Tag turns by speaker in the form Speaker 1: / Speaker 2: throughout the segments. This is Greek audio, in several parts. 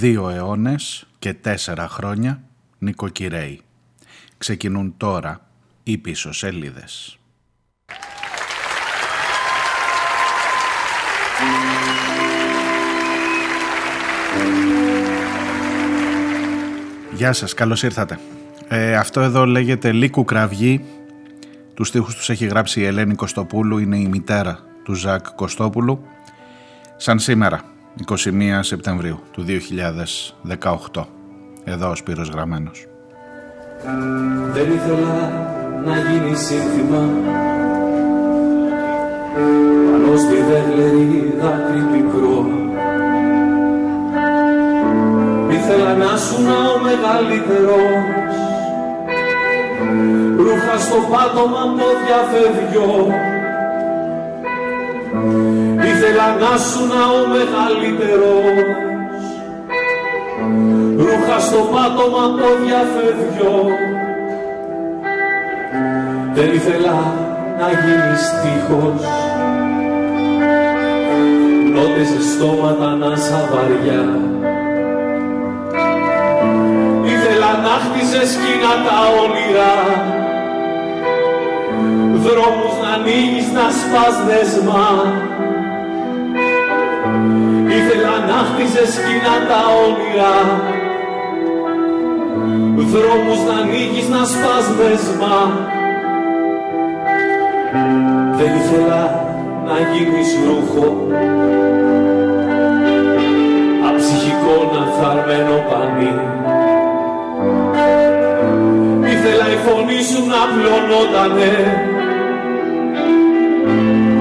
Speaker 1: Δύο αιώνες και τέσσερα χρόνια νοικοκυρέοι. Ξεκινούν τώρα οι πίσω σελίδες. Γεια σας, καλώς ήρθατε. Ε, αυτό εδώ λέγεται Λύκου Κραυγή. Τους στίχους τους έχει γράψει η Ελένη Κωστοπούλου, είναι η μητέρα του Ζακ Κωστόπουλου. Σαν σήμερα, 21 Σεπτεμβρίου του 2018. Εδώ ο Σπύρος Γραμμένος.
Speaker 2: Δεν ήθελα να γίνει σύνθημα πάνω στη δέγλερη δάκρυ πικρό Ήθελα να σου να ο μεγαλύτερος ρούχα στο πάτωμα πόδια φεύγιο Ήθελα να σου να ο μεγαλύτερος. Ρούχα στο πάτωμα πόδια φεύγιο Δεν ήθελα να γίνεις τείχος. Νότες σε στόματα να σαβαριά Ήθελα να χτίζες σκηνά τα όνειρα Δρόμους να ανοίγεις να σπάς δεσμά Ήθελα να χτίζες σκηνά τα όνειρα. Δρόμους να ανοίγεις να σπάς δεσμά Δεν ήθελα να γίνεις ρούχο. Αψυχικό να θαρμένο πανί. Ήθελα η φωνή σου να πλωνότανε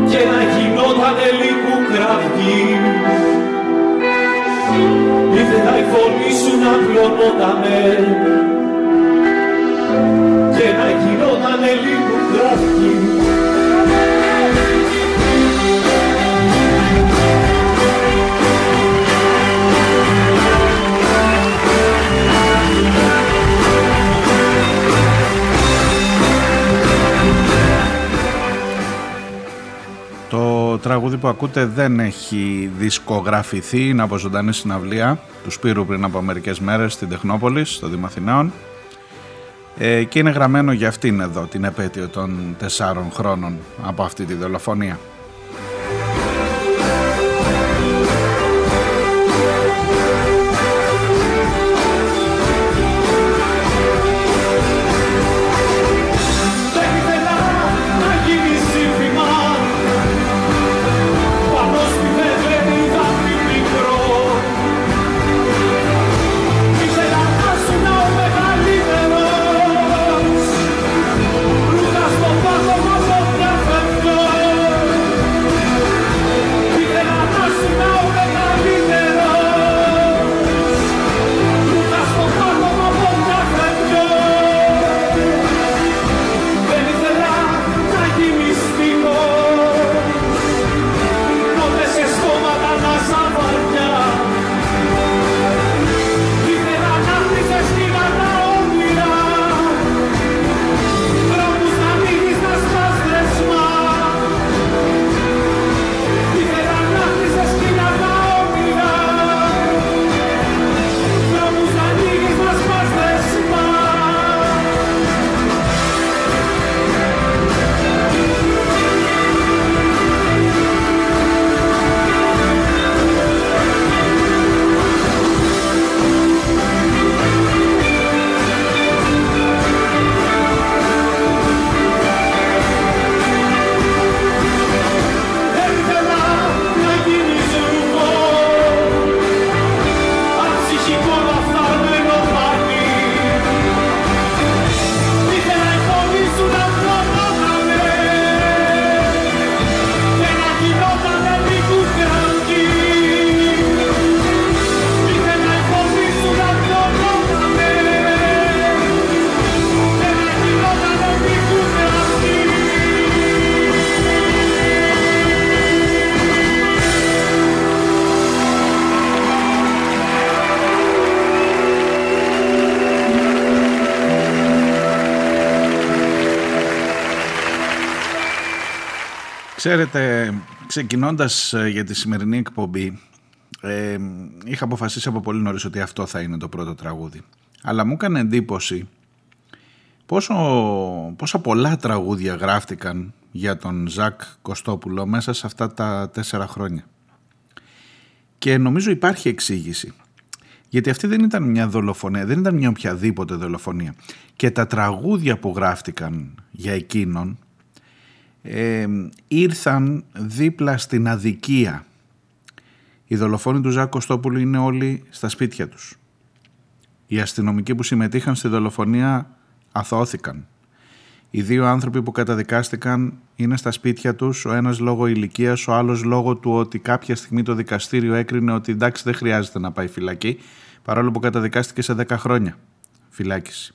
Speaker 2: και να γινότανε λίγο κραυγής. Ήθελα η φωνή σου να πλωνότανε και να γινότανε λίγο
Speaker 1: κραυγής τραγούδι που ακούτε δεν έχει δισκογραφηθεί, είναι από ζωντανή συναυλία του Σπύρου πριν από μερικές μέρες στην Τεχνόπολης, στο Δήμα Αθηναίων ε, και είναι γραμμένο για αυτήν εδώ την επέτειο των τεσσάρων χρόνων από αυτή τη δολοφονία. Ξέρετε, ξεκινώντας ε, για τη σημερινή εκπομπή, ε, είχα αποφασίσει από πολύ νωρίς ότι αυτό θα είναι το πρώτο τραγούδι. Αλλά μου έκανε εντύπωση πόσο, πόσα πολλά τραγούδια γράφτηκαν για τον Ζακ Κωστόπουλο μέσα σε αυτά τα τέσσερα χρόνια. Και νομίζω υπάρχει εξήγηση. Γιατί αυτή δεν ήταν μια δολοφονία, δεν ήταν μια οποιαδήποτε δολοφονία. Και τα τραγούδια που γράφτηκαν για εκείνον ε, ήρθαν δίπλα στην αδικία. Οι δολοφόνοι του Ζάκ Κωστόπουλου είναι όλοι στα σπίτια τους. Οι αστυνομικοί που συμμετείχαν στη δολοφονία αθώθηκαν. Οι δύο άνθρωποι που καταδικάστηκαν είναι στα σπίτια τους, ο ένας λόγω ηλικίας, ο άλλος λόγω του ότι κάποια στιγμή το δικαστήριο έκρινε ότι εντάξει δεν χρειάζεται να πάει φυλακή, παρόλο που καταδικάστηκε σε 10 χρόνια φυλάκιση.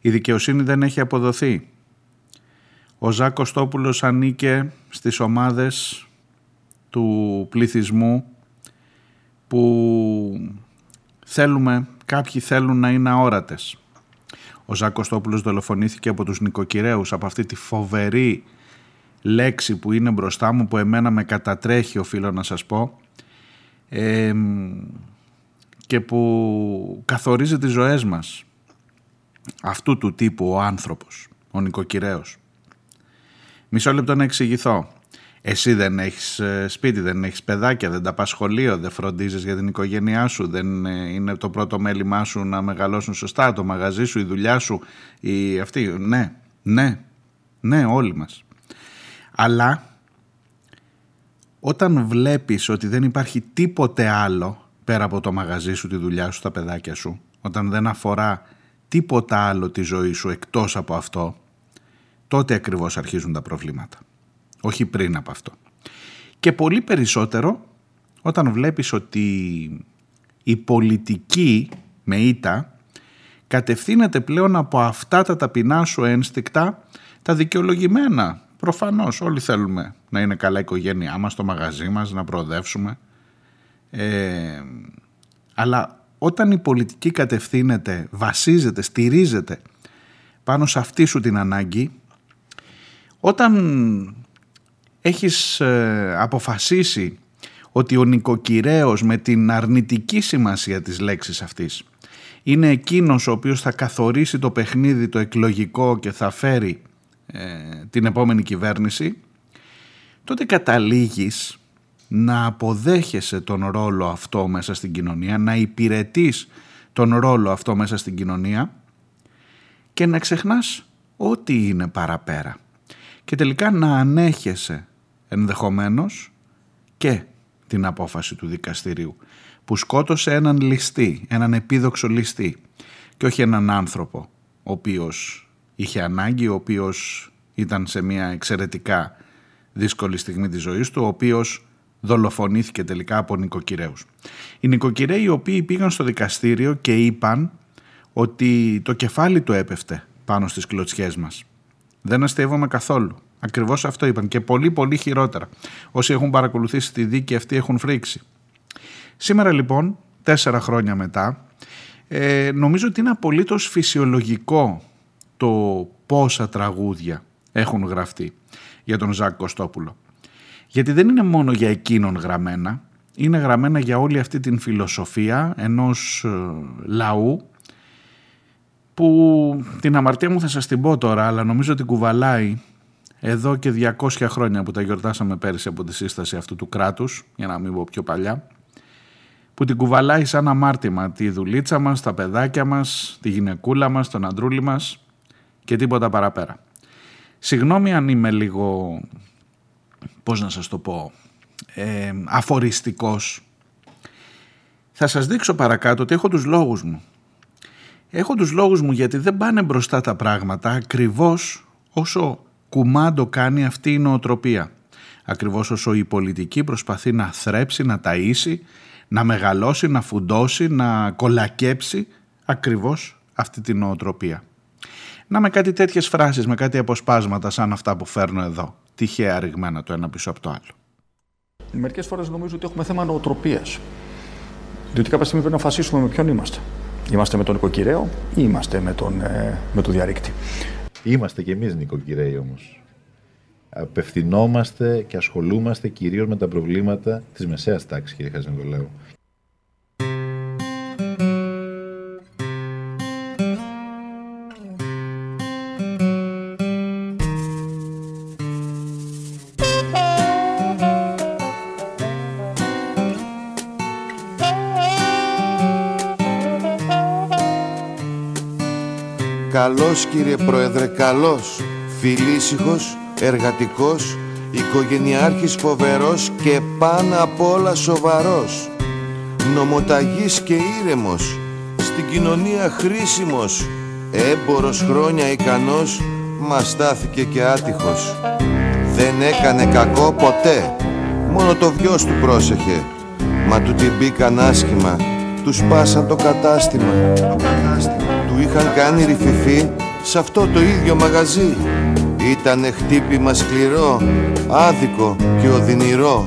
Speaker 1: Η δικαιοσύνη δεν έχει αποδοθεί. Ο Ζάκ Κωστόπουλος ανήκε στις ομάδες του πληθυσμού που θέλουμε, κάποιοι θέλουν να είναι αόρατες. Ο Ζάκ Κωστόπουλος δολοφονήθηκε από τους νοικοκυρέους, από αυτή τη φοβερή λέξη που είναι μπροστά μου, που εμένα με κατατρέχει οφείλω να σας πω, και που καθορίζει τις ζωές μας. Αυτού του τύπου ο άνθρωπος, ο νοικοκυρέος. Μισό λεπτό να εξηγηθώ. Εσύ δεν έχεις ε, σπίτι, δεν έχεις παιδάκια, δεν τα πας σχολείο, δεν φροντίζεις για την οικογένειά σου, δεν ε, είναι το πρώτο μέλημά σου να μεγαλώσουν σωστά, το μαγαζί σου, η δουλειά σου, η... αυτή. Ναι, ναι, ναι όλοι μας. Αλλά όταν βλέπεις ότι δεν υπάρχει τίποτε άλλο πέρα από το μαγαζί σου, τη δουλειά σου, τα παιδάκια σου, όταν δεν αφορά τίποτα άλλο τη ζωή σου εκτός από αυτό, τότε ακριβώς αρχίζουν τα προβλήματα. Όχι πριν από αυτό. Και πολύ περισσότερο όταν βλέπεις ότι η πολιτική με ήττα κατευθύνεται πλέον από αυτά τα ταπεινά σου ένστικτα, τα δικαιολογημένα. Προφανώς όλοι θέλουμε να είναι καλά η οικογένειά μας, το μαγαζί μας, να προοδεύσουμε. Ε, αλλά όταν η πολιτική κατευθύνεται, βασίζεται, στηρίζεται πάνω σε αυτή σου την ανάγκη, όταν έχεις ε, αποφασίσει ότι ο νοικοκυρέος με την αρνητική σημασία της λέξης αυτής είναι εκείνος ο οποίος θα καθορίσει το παιχνίδι το εκλογικό και θα φέρει ε, την επόμενη κυβέρνηση, τότε καταλήγεις να αποδέχεσαι τον ρόλο αυτό μέσα στην κοινωνία, να υπηρετείς τον ρόλο αυτό μέσα στην κοινωνία και να ξεχνάς ό,τι είναι παραπέρα και τελικά να ανέχεσαι ενδεχομένως και την απόφαση του δικαστηρίου που σκότωσε έναν ληστή, έναν επίδοξο ληστή και όχι έναν άνθρωπο ο οποίος είχε ανάγκη, ο οποίος ήταν σε μια εξαιρετικά δύσκολη στιγμή της ζωής του, ο οποίος δολοφονήθηκε τελικά από νοικοκυρέους. Οι νοικοκυρέοι οι οποίοι πήγαν στο δικαστήριο και είπαν ότι το κεφάλι του έπεφτε πάνω στις κλωτσιές μας. Δεν αστείευομαι καθόλου. Ακριβώς αυτό είπαν και πολύ πολύ χειρότερα. Όσοι έχουν παρακολουθήσει τη δίκη αυτή έχουν φρίξει. Σήμερα λοιπόν, τέσσερα χρόνια μετά, ε, νομίζω ότι είναι απολύτως φυσιολογικό το πόσα τραγούδια έχουν γραφτεί για τον Ζακ Κωστόπουλο. Γιατί δεν είναι μόνο για εκείνον γραμμένα, είναι γραμμένα για όλη αυτή την φιλοσοφία ενός ε, λαού που την αμαρτία μου θα σας την πω τώρα, αλλά νομίζω ότι κουβαλάει εδώ και 200 χρόνια που τα γιορτάσαμε πέρυσι από τη σύσταση αυτού του κράτους, για να μην πω πιο παλιά, που την κουβαλάει σαν αμάρτημα τη δουλίτσα μας, τα παιδάκια μας, τη γυναικούλα μας, τον αντρούλι μας και τίποτα παραπέρα. Συγγνώμη αν είμαι λίγο, πώς να σας το πω, ε, αφοριστικός. Θα σας δείξω παρακάτω ότι έχω τους λόγους μου. Έχω τους λόγους μου γιατί δεν πάνε μπροστά τα πράγματα ακριβώς όσο κουμάντο κάνει αυτή η νοοτροπία. Ακριβώς όσο η πολιτική προσπαθεί να θρέψει, να ταΐσει, να μεγαλώσει, να φουντώσει, να κολακέψει ακριβώς αυτή την νοοτροπία. Να με κάτι τέτοιες φράσεις, με κάτι αποσπάσματα σαν αυτά που φέρνω εδώ. Τυχαία ρηγμένα το ένα πίσω από το άλλο.
Speaker 3: Μερικές φορές νομίζω ότι έχουμε θέμα νοοτροπίας. Διότι κάποια στιγμή πρέπει να αποφασίσουμε με ποιον είμαστε. Είμαστε με τον οικοκυρέο ή είμαστε με τον, ε, με το διαρρήκτη;
Speaker 4: Είμαστε κι εμείς νοικοκυρέοι όμως. απευθυνόμαστε και ασχολούμαστε κυρίως με τα προβλήματα της μεσαίας τάξης, κύριε Χαζηνικολάου.
Speaker 5: Καλός κύριε Πρόεδρε, καλός, φιλήσυχος, εργατικός, οικογενειάρχης φοβερός και πάνω απ' όλα σοβαρός. Νομοταγής και ήρεμος, στην κοινωνία χρήσιμος, έμπορος χρόνια ικανός, μας στάθηκε και άτυχος. Δεν έκανε κακό ποτέ, μόνο το βιός του πρόσεχε, μα του την μπήκαν άσχημα, τους σπάσαν το κατάστημα. Το κατάστημα. Του είχαν κάνει ρηφιφή σε αυτό το ίδιο μαγαζί. Ήτανε χτύπημα σκληρό, άδικο και οδυνηρό.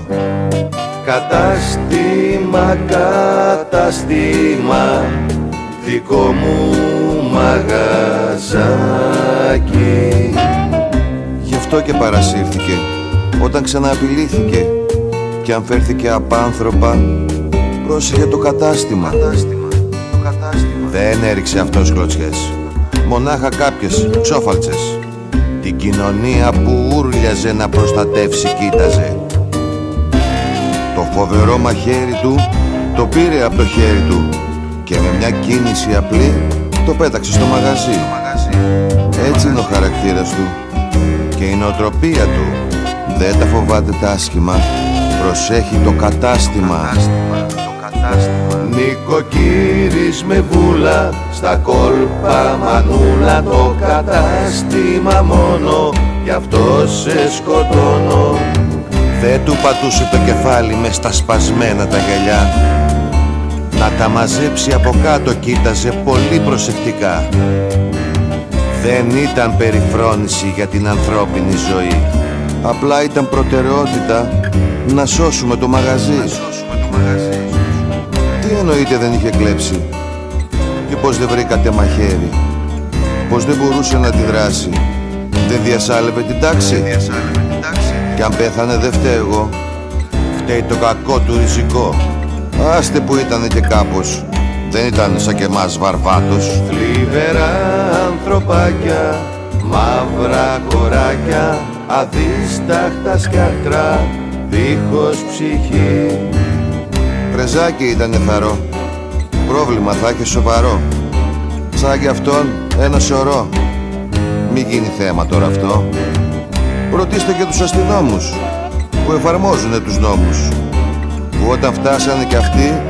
Speaker 5: Κατάστημα, κατάστημα, δικό μου μαγαζάκι. Γι' αυτό και παρασύρθηκε, όταν ξαναπηλήθηκε και αν φέρθηκε απάνθρωπα, πρόσεχε το κατάστημα. Το κατάστημα. Δεν έριξε αυτός κλωτσιές, μονάχα κάποιες ξόφαλτσες. Την κοινωνία που ούρλιαζε να προστατεύσει κοίταζε. Το φοβερό μαχαίρι του το πήρε από το χέρι του και με μια κίνηση απλή το πέταξε στο μαγαζί. Έτσι είναι ο χαρακτήρας του και η νοοτροπία του. Δεν τα φοβάται τα άσχημα, προσέχει το κατάστημα. Νοικοκύρης με βούλα στα κόλπα μανούλα το κατάστημα μόνο γι' αυτό σε σκοτώνω. Δεν του πατούσε το κεφάλι μες στα σπασμένα τα γυαλιά. Να τα μαζέψει από κάτω κοίταζε πολύ προσεκτικά. Δεν ήταν περιφρόνηση για την ανθρώπινη ζωή. Απλά ήταν προτεραιότητα να σώσουμε το μαγαζί τι εννοείται δεν είχε κλέψει; Και πως δεν βρήκατε μαχαίρι; Πως δεν μπορούσε να αντιδράσει Δεν διασάλευε την τάξη; Και αν πέθανε δεν φταίω εγώ. Φταίει το κακό του ριζικό. Άστε που ήταν και κάπως. Δεν ήταν σαν και εμάς βαρβάτος. Θλιβερά ανθρωπάκια Μαύρα κοράκια Αδίσταχτα σκαρτρά Δίχως ψυχή Πρεζάκι ήταν θαρό Πρόβλημα θα έχεις σοβαρό. Σαν κι αυτόν ένα σωρό. Μη γίνει θέμα τώρα αυτό. Ρωτήστε και τους αστυνόμους Που εφαρμόζουν τους νόμους. Που όταν φτάσανε κι αυτοί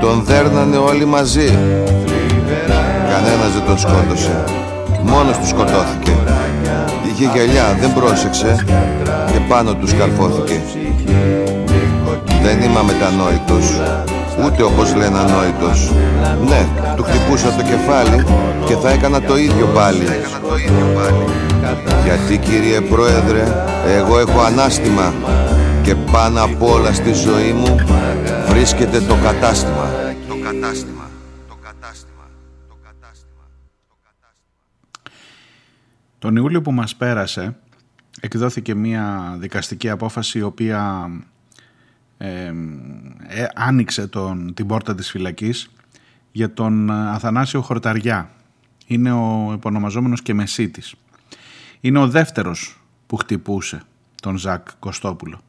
Speaker 5: Τον δέρνανε όλοι μαζί. Κανένας δεν τον σκότωσε. Μόνος του σκοτώθηκε. Είχε γυαλιά, δεν πρόσεξε Και πάνω του καρφώθηκε δεν είμαι αμετανόητος Ούτε όπως λένε ανόητος. Ναι, του χτυπούσα το κεφάλι Και θα έκανα το ίδιο πάλι. Γιατί κύριε Πρόεδρε Εγώ έχω ανάστημα Και πάνω απ' όλα στη ζωή μου Βρίσκεται το κατάστημα. Το κατάστημα. Το κατάστημα. Το κατάστημα.
Speaker 1: Τον Ιούλιο που μας πέρασε εκδόθηκε μια δικαστική απόφαση η οποία ε, άνοιξε τον, την πόρτα της φυλακής για τον Αθανάσιο Χορταριά. Είναι ο επωνομαζόμενος και Μεσίτης. Είναι ο δεύτερος που χτυπούσε τον Ζακ Κωστόπουλο.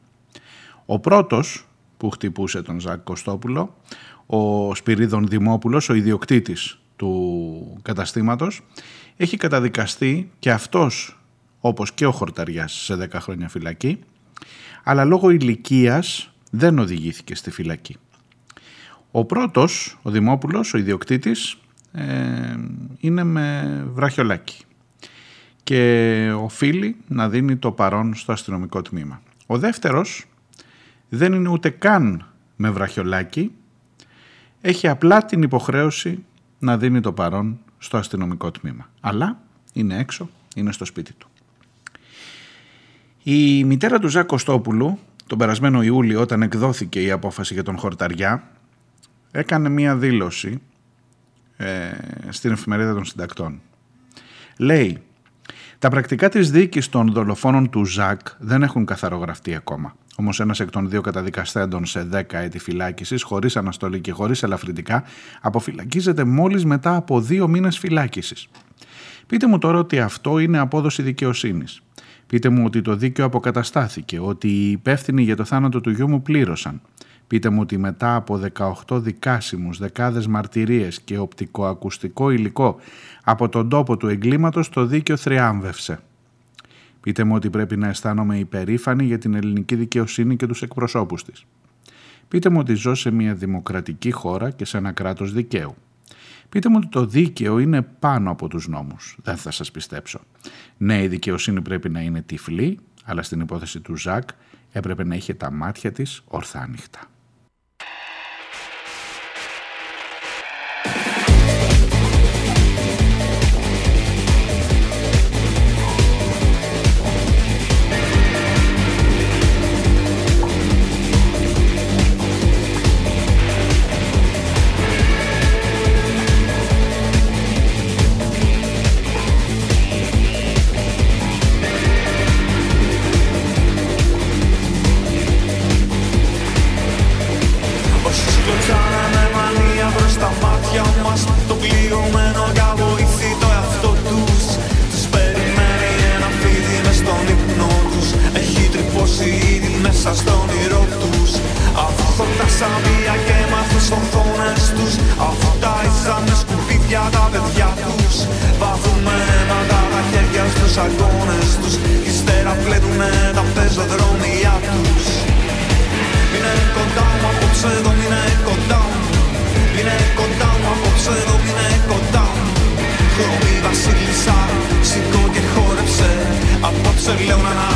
Speaker 1: Ο πρώτος που χτυπούσε τον Ζακ Κωστόπουλο, ο Σπυρίδων Δημόπουλος, ο ιδιοκτήτης του καταστήματος, έχει καταδικαστεί και αυτός, όπως και ο Χορταριάς, σε 10 χρόνια φυλακή, αλλά λόγω ηλικίας δεν οδηγήθηκε στη φυλακή. Ο πρώτος, ο Δημόπουλος, ο ιδιοκτήτης, ε, είναι με βραχιολάκι και οφείλει να δίνει το παρόν στο αστυνομικό τμήμα. Ο δεύτερος δεν είναι ούτε καν με βραχιολάκι, έχει απλά την υποχρέωση να δίνει το παρόν στο αστυνομικό τμήμα. Αλλά είναι έξω, είναι στο σπίτι του. Η μητέρα του Ζακ Κωστόπουλου τον περασμένο Ιούλιο όταν εκδόθηκε η απόφαση για τον Χορταριά έκανε μία δήλωση ε, στην εφημερίδα των συντακτών. Λέει Τα πρακτικά της δίκης των δολοφόνων του Ζακ δεν έχουν καθαρογραφτεί ακόμα. Όμως ένας εκ των δύο καταδικαστέντων σε 10 έτη φυλάκισης, χωρίς αναστολή και χωρίς ελαφρυντικά, αποφυλακίζεται μόλις μετά από δύο μήνες φυλάκισης. Πείτε μου τώρα ότι αυτό είναι απόδοση δικαιοσύνης. Πείτε μου ότι το δίκαιο αποκαταστάθηκε, ότι οι υπεύθυνοι για το θάνατο του γιού μου πλήρωσαν. Πείτε μου ότι μετά από 18 δικάσιμους, δεκάδες μαρτυρίες και οπτικοακουστικό υλικό από τον τόπο του εγκλήματος το δίκαιο θριάμβευσε. Πείτε μου ότι πρέπει να αισθάνομαι υπερήφανη για την ελληνική δικαιοσύνη και τους εκπροσώπους της. Πείτε μου ότι ζω σε μια δημοκρατική χώρα και σε ένα κράτος δικαίου. Πείτε μου ότι το δίκαιο είναι πάνω από τους νόμους. Δεν θα σας πιστέψω. Ναι, η δικαιοσύνη πρέπει να είναι τυφλή, αλλά στην υπόθεση του Ζακ έπρεπε να είχε τα μάτια της ορθά
Speaker 6: τόσο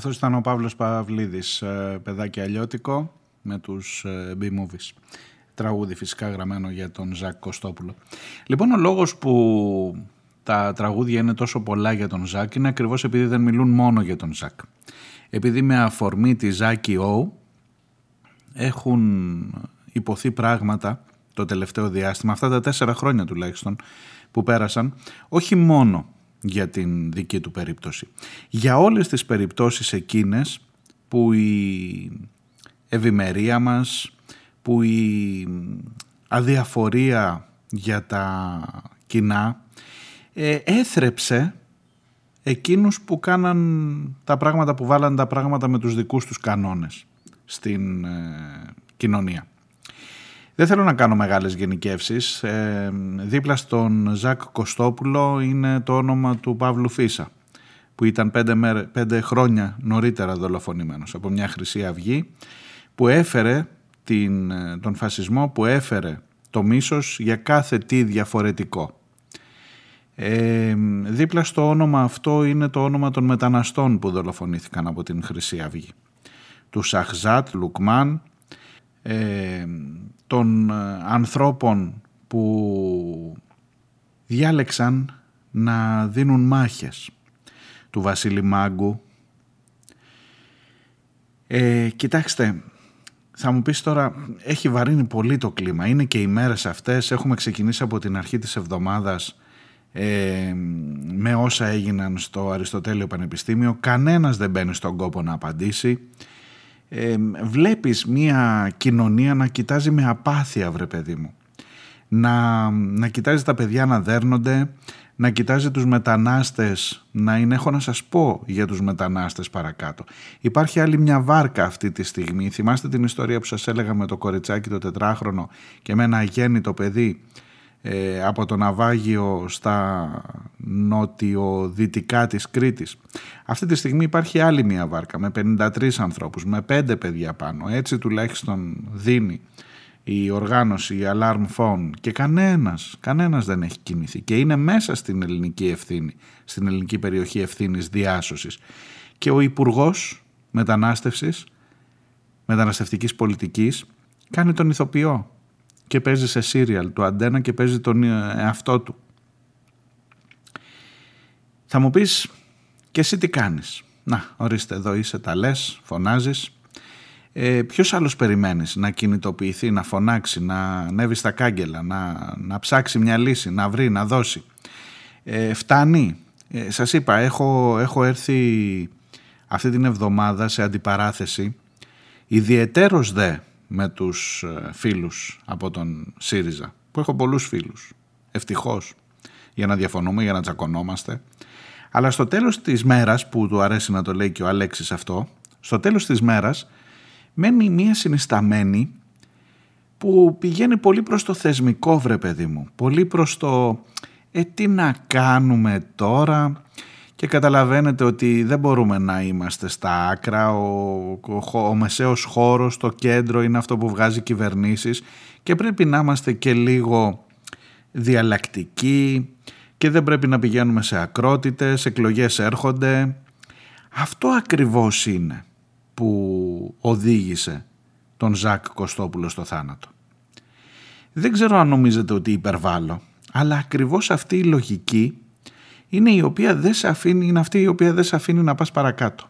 Speaker 1: Αυτός ήταν ο Παύλος Παυλίδης, ε, παιδάκι αλλιώτικο με τους ε, B-movies. Τραγούδι φυσικά γραμμένο για τον Ζακ Κωστόπουλο. Λοιπόν ο λόγος που τα τραγούδια είναι τόσο πολλά για τον Ζακ είναι ακριβώς επειδή δεν μιλούν μόνο για τον Ζακ. Επειδή με αφορμή τη Ζάκη Ο έχουν υποθεί πράγματα το τελευταίο διάστημα, αυτά τα τέσσερα χρόνια τουλάχιστον που πέρασαν, όχι μόνο για την δική του περίπτωση. Για όλες τις περιπτώσεις εκείνες που η ευημερία μας, που η αδιαφορία για τα κοινά ε, έθρεψε εκείνους που κάναν τα πράγματα που βάλαν τα πράγματα με τους δικούς τους κανόνες στην ε, κοινωνία. Δεν θέλω να κάνω μεγάλες γενικεύσεις. Ε, δίπλα στον Ζακ Κωστόπουλο είναι το όνομα του Παύλου Φίσα που ήταν πέντε, μέρε, πέντε χρόνια νωρίτερα δολοφονημένος από μια Χρυσή Αυγή που έφερε την, τον φασισμό, που έφερε το μίσος για κάθε τι διαφορετικό. Ε, δίπλα στο όνομα αυτό είναι το όνομα των μεταναστών που δολοφονήθηκαν από την Χρυσή Αυγή. Του Σαχζάτ, Λουκμάν, ε, των ε, ανθρώπων που διάλεξαν να δίνουν μάχες του Βασίλη Μάγκου. Ε, κοιτάξτε, θα μου πεις τώρα, έχει βαρύνει πολύ το κλίμα. Είναι και οι μέρες αυτές, έχουμε ξεκινήσει από την αρχή της εβδομάδας ε, με όσα έγιναν στο Αριστοτέλειο Πανεπιστήμιο. Κανένας δεν μπαίνει στον κόπο να απαντήσει ε, βλέπεις μια κοινωνία να κοιτάζει με απάθεια βρε παιδί μου. Να, να κοιτάζει τα παιδιά να δέρνονται, να κοιτάζει τους μετανάστες, να είναι, έχω να σας πω για τους μετανάστες παρακάτω. Υπάρχει άλλη μια βάρκα αυτή τη στιγμή. Θυμάστε την ιστορία που σας έλεγα με το κοριτσάκι το τετράχρονο και με ένα αγέννητο παιδί ε, από το ναυάγιο στα νότιο-δυτικά της Κρήτης. Αυτή τη στιγμή υπάρχει άλλη μια βάρκα με 53 ανθρώπους, με 5 παιδιά πάνω. Έτσι τουλάχιστον δίνει η οργάνωση, η alarm phone και κανένας, κανένας δεν έχει κινηθεί και είναι μέσα στην ελληνική ευθύνη, στην ελληνική περιοχή ευθύνης διάσωσης. Και ο Υπουργός Μετανάστευσης, Μεταναστευτικής Πολιτικής κάνει τον ηθοποιό και παίζει σε σύριαλ του Αντένα και παίζει τον εαυτό του. Θα μου πεις και εσύ τι κάνεις; Να, ορίστε εδώ είσαι, τα λες, φωνάζεις. Ε, ποιος άλλος περιμένεις να κινητοποιηθεί, να φωνάξει, να ανέβει στα κάγκελα, να, να ψάξει μια λύση, να βρει, να δώσει; Ε, φτάνει; Ε, σας είπα, έχω, έχω έρθει αυτή την εβδομάδα σε αντιπαράθεση ιδιαιτέρως δε με τους ε, φίλους από τον ΣΥΡΙΖΑ, που έχω πολλούς φίλους, ευτυχώς, για να διαφωνούμε, για να τσακωνόμαστε. Αλλά στο τέλος της μέρας, που του αρέσει να το λέει και ο Αλέξης αυτό, στο τέλος της μέρας μένει μία συνισταμένη που πηγαίνει πολύ προς το θεσμικό βρε παιδί μου, πολύ προς το «ε τι να κάνουμε τώρα», και καταλαβαίνετε ότι δεν μπορούμε να είμαστε στα άκρα, ο, ο, ο μεσαίος χώρος, το κέντρο είναι αυτό που βγάζει κυβερνήσεις και πρέπει να είμαστε και λίγο διαλλακτικοί και δεν πρέπει να πηγαίνουμε σε ακρότητες, εκλογές έρχονται. Αυτό ακριβώς είναι που οδήγησε τον Ζακ Κωστόπουλο στο θάνατο. Δεν ξέρω αν νομίζετε ότι υπερβάλλω, αλλά ακριβώς αυτή η λογική είναι, η οποία δεν σε αφήνει, είναι αυτή η οποία δεν σε αφήνει να πας παρακάτω.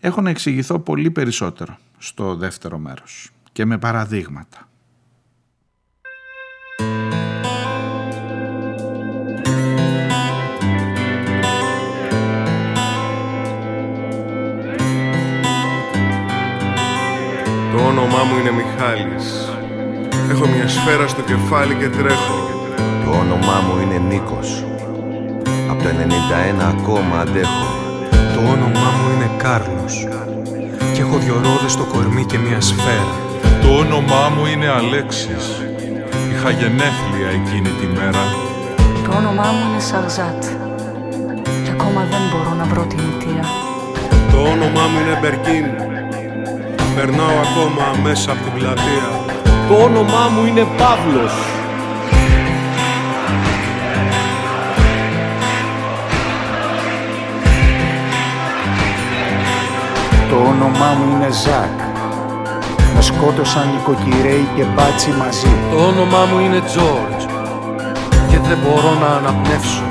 Speaker 1: Έχω να εξηγηθώ πολύ περισσότερο στο δεύτερο μέρος και με παραδείγματα.
Speaker 7: Το όνομά μου είναι Μιχάλης. Έχω μια σφαίρα στο κεφάλι και τρέχω.
Speaker 5: Το όνομά μου είναι Νίκος. Από το 91 ακόμα αντέχω.
Speaker 8: Το όνομά μου είναι Κάρλος. Και έχω δυο ρόδες στο κορμί και μια σφαίρα.
Speaker 9: Το όνομά μου είναι Αλέξης. Είχα γενέθλια εκείνη τη μέρα.
Speaker 10: Το όνομά μου είναι Σαρζάτ. Και ακόμα δεν μπορώ να βρω την αιτία.
Speaker 7: Το όνομά μου είναι Μπερκίν. Περνάω ακόμα μέσα από την πλατεία.
Speaker 2: Το όνομά μου είναι Παύλος.
Speaker 11: Το όνομά μου είναι Ζακ. Με σκότωσαν νοικοκυρέοι και μπάτσι μαζί.
Speaker 8: Το όνομά μου είναι Τζόρτζ. Και δεν μπορώ να αναπνεύσω.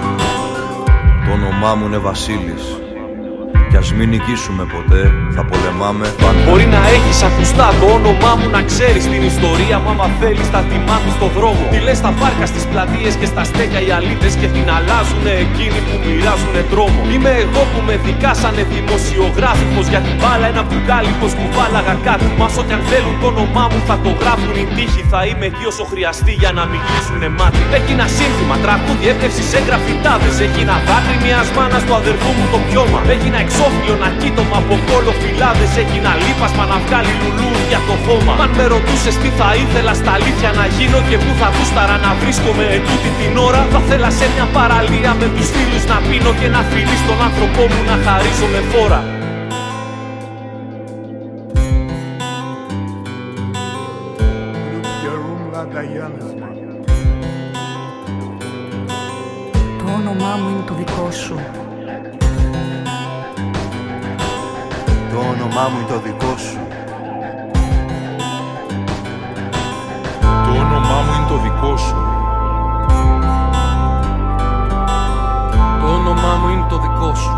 Speaker 5: Το όνομά μου είναι Βασίλης. Κι ας μην νικήσουμε ποτέ, θα πολεμάμε. Πάντα.
Speaker 2: Μπορεί να έχεις ακουστά το όνομά μου να ξέρεις την ιστορία μου άμα θέλεις θα τη μάθεις στο δρόμο. Τι λες στα πάρκα, στις πλατείες και στα στέκια οι αλήτες και την αλλάζουνε εκείνοι που μοιράζουνε τρόμο. Είμαι εγώ που με δικάσανε δημοσιογράφικος για την μπάλα ένα μπουκάλι πως κουβάλαγα κάτι. Μας ό,τι αν θέλουν το όνομά μου θα το γράφουν η τύχη Θα είμαι εκεί όσο χρειαστεί για να μην κλείσουνε μάτι. Έγινα σύνθημα, τραγούδι, έπτευση σε γραφιτάδες. Έγινα δάκρυ μιας μάνας του αδερφού μου το πιώμα. Έγινα εξώφυλλο να κοίτωμα από κόλλο φυλάδες. Έγινα λίπασμα να βγάλει λουλούδια το χώμα. Αν με ρωτούσες τι θα ήθελα στα αλήθεια να γίνω Και πού θα γούσταρα να βρίσκομαι ετούτη την ώρα Θα θέλα σε μια παραλία με τους φίλους να πίνω Και να φιλείς τον άνθρωπό μου να χαρίζω με φόρα.
Speaker 10: Το όνομά μου είναι το δικό σου.
Speaker 5: Όνομά μου είναι το δικό σου.
Speaker 9: Το όνομά μου είναι το δικό σου.
Speaker 8: Το όνομά μου είναι το δικό σου.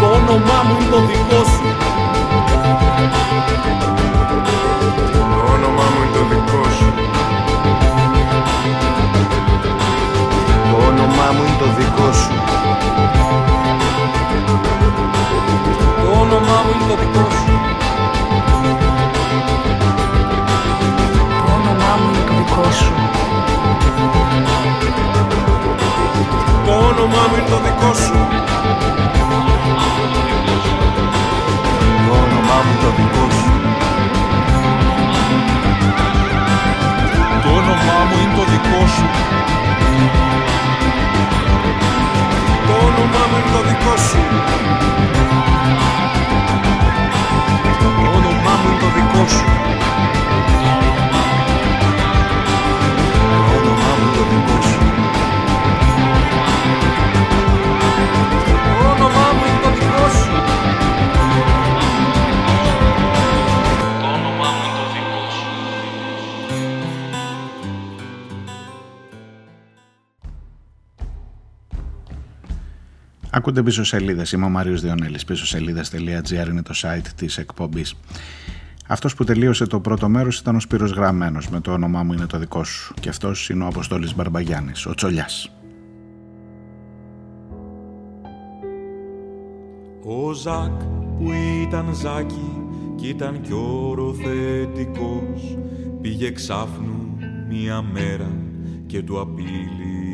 Speaker 2: Το όνομά μου είναι το δικό σου
Speaker 7: Το όνομά μου είναι το δικό σου.
Speaker 5: Το όνομά μου είναι το δικό σου.
Speaker 8: Το όνομά μου είναι το δικό σου.
Speaker 10: Το όνομά μου είναι το δικό σου.
Speaker 7: Το όνομά μου είναι το δικό σου.
Speaker 5: Το όνομά μου είναι το δικό σου.
Speaker 9: Το όνομά μου είναι το δικό σου.
Speaker 1: Ακούτε πίσω σελίδες. Είμαι ο Μάριος Διονέλης. Πίσω σελίδε.gr είναι το site της εκπομπής. Αυτός που τελείωσε το πρώτο μέρος ήταν ο Σπύρος Γραμμένος. Με το όνομά μου είναι το δικό σου. Και αυτός είναι ο Αποστόλης Μπαρμπαγιάννης, ο Τσολιάς.
Speaker 12: Ο Ζακ που ήταν Ζάκι κι ήταν κι οροθετικός Πήγε ξάφνου μια μέρα και του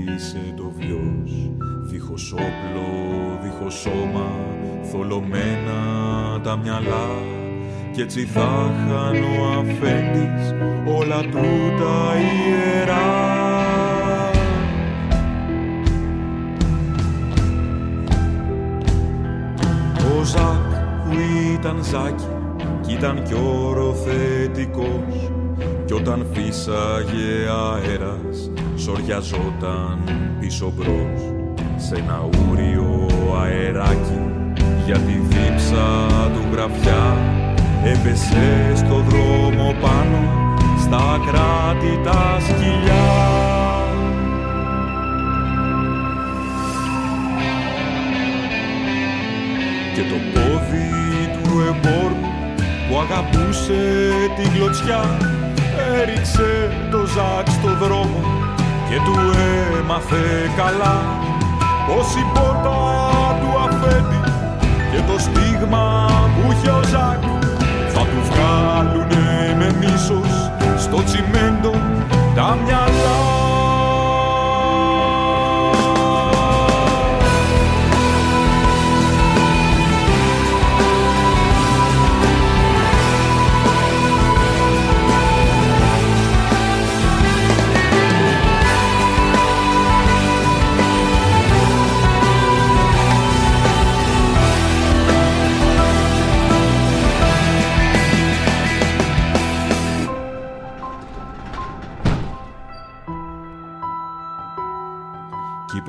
Speaker 12: απείλησε το βιός. Δίχως όπλο, δίχως σώμα, θολωμένα τα μυαλά. Κι έτσι θα χαν ο αφέντης όλα του τα ιερά. Ο Ζακ που ήταν Ζάκι κι ήταν κι οροθετικός. Κι όταν φύσαγε αέρας σοριαζόταν πίσω μπρος σε ένα ούριο αεράκι. Για τη δίψα του γραφιά έπεσε στο δρόμο πάνω στα κράτη τα σκυλιά. Και το πόδι του εμπόρου που αγαπούσε την κλωτσιά έριξε το ζάκ στο δρόμο και του έμαθε καλά πως η πόρτα του αφέντη και το στίγμα που είχε ο Ζακ θα του βγάλουνε με μίσος στο τσιμέντο τα μυαλά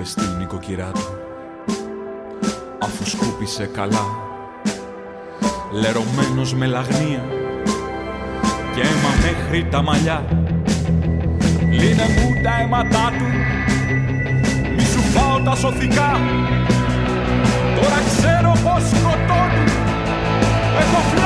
Speaker 12: στην νοικοκυρά του. Αφού σκούπισε καλά λερωμένος με λαγνία. Και αίμα μέχρι τα μαλλιά Λύνε μου τα αίματά του. Μη σου φάω τα σωθικά. Τώρα ξέρω πως σκοτώνει. Έχω φλέμα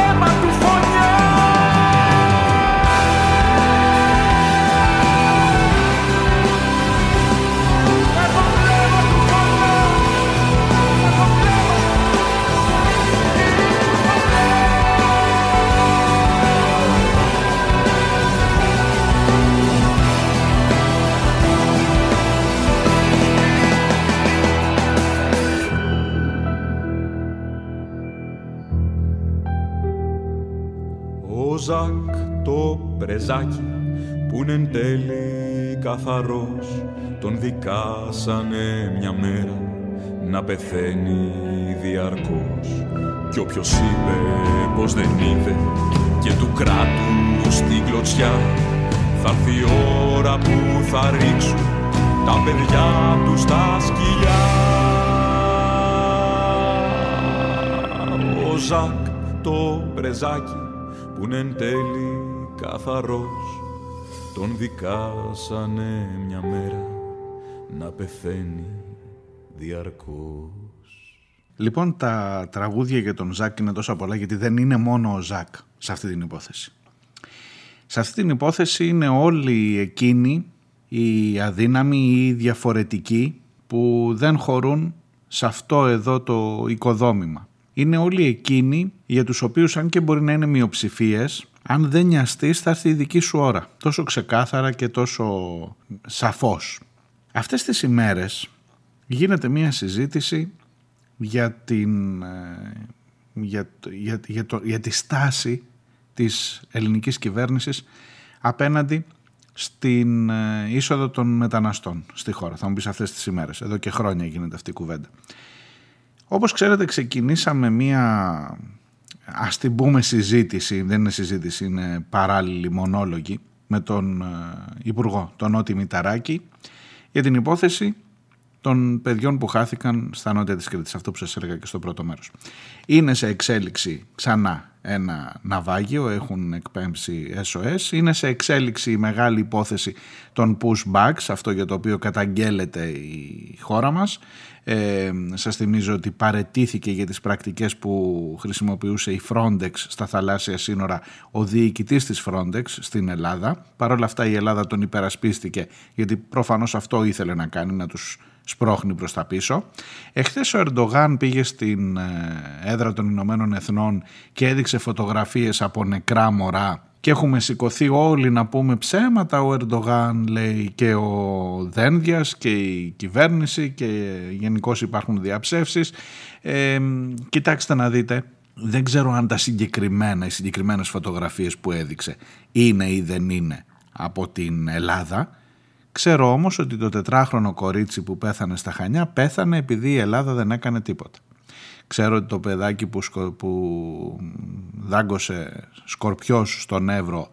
Speaker 12: Ζακ το πρεζάκι που είναι εν τέλει καθαρός. Τον δικάσανε μια μέρα να πεθαίνει διαρκώς. Κι όποιος είπε πως δεν είδε και του κράτους στην κλωτσιά θα έρθει η ώρα που θα ρίξουν τα παιδιά του στα σκυλιά. Ο Ζακ το πρεζάκι που είναι εν τέλει καθαρός τον δικάσανε μια μέρα να πεθαίνει διαρκώς.
Speaker 1: Λοιπόν, τα τραγούδια για τον Ζακ είναι τόσο πολλά γιατί δεν είναι μόνο ο Ζακ σε αυτή την υπόθεση. Σε αυτή την υπόθεση είναι όλοι εκείνοι οι αδύναμοι ή οι διαφορετικοί που δεν χωρούν σε αυτό εδώ το οικοδόμημα είναι όλοι εκείνοι για τους οποίους αν και μπορεί να είναι μειοψηφίες, αν δεν νοιαστείς θα έρθει η δική σου ώρα. Τόσο ξεκάθαρα και τόσο σαφώς. Αυτές τις ημέρες γίνεται μία συζήτηση για, την, ε, για, για, για, το, για τη στάση της ελληνικής κυβέρνησης απέναντι στην ε, είσοδο των μεταναστών στη χώρα. Θα μου πεις αυτές τις ημέρες. Εδώ και χρόνια γίνεται αυτή η κουβέντα. Όπως ξέρετε ξεκινήσαμε μία ας την πούμε συζήτηση, δεν είναι συζήτηση, είναι παράλληλη μονόλογη με τον ε, Υπουργό, τον Νότι Μηταράκη για την υπόθεση των παιδιών που χάθηκαν στα νότια της Κρήτης, αυτό που σας έλεγα και στο πρώτο μέρος. Είναι σε εξέλιξη ξανά ένα ναυάγιο, έχουν εκπέμψει SOS. Είναι σε εξέλιξη η μεγάλη υπόθεση των pushbacks, αυτό για το οποίο καταγγέλλεται η χώρα μας. Ε, σας θυμίζω ότι παρετήθηκε για τις πρακτικές που χρησιμοποιούσε η Frontex στα θαλάσσια σύνορα ο διοικητής της Frontex στην Ελλάδα. Παρ' όλα αυτά η Ελλάδα τον υπερασπίστηκε γιατί προφανώς αυτό ήθελε να κάνει, να τους σπρώχνει προς τα πίσω. Εχθές ο Ερντογάν πήγε στην ε, έδρα των Ηνωμένων Εθνών και έδειξε φωτογραφίες από νεκρά μωρά και έχουμε σηκωθεί όλοι να πούμε ψέματα. Ο Ερντογάν λέει και ο Δένδιας και η κυβέρνηση και γενικώς υπάρχουν διαψεύσεις. Ε, κοιτάξτε να δείτε δεν ξέρω αν τα συγκεκριμένα οι συγκεκριμένες φωτογραφίες που έδειξε είναι ή δεν είναι από την Ελλάδα. Ξέρω όμως ότι το τετράχρονο κορίτσι που πέθανε στα Χανιά πέθανε επειδή η Ελλάδα δεν έκανε τίποτα. Ξέρω ότι το παιδάκι που, που δάγκωσε σκορπιός στον Εύρο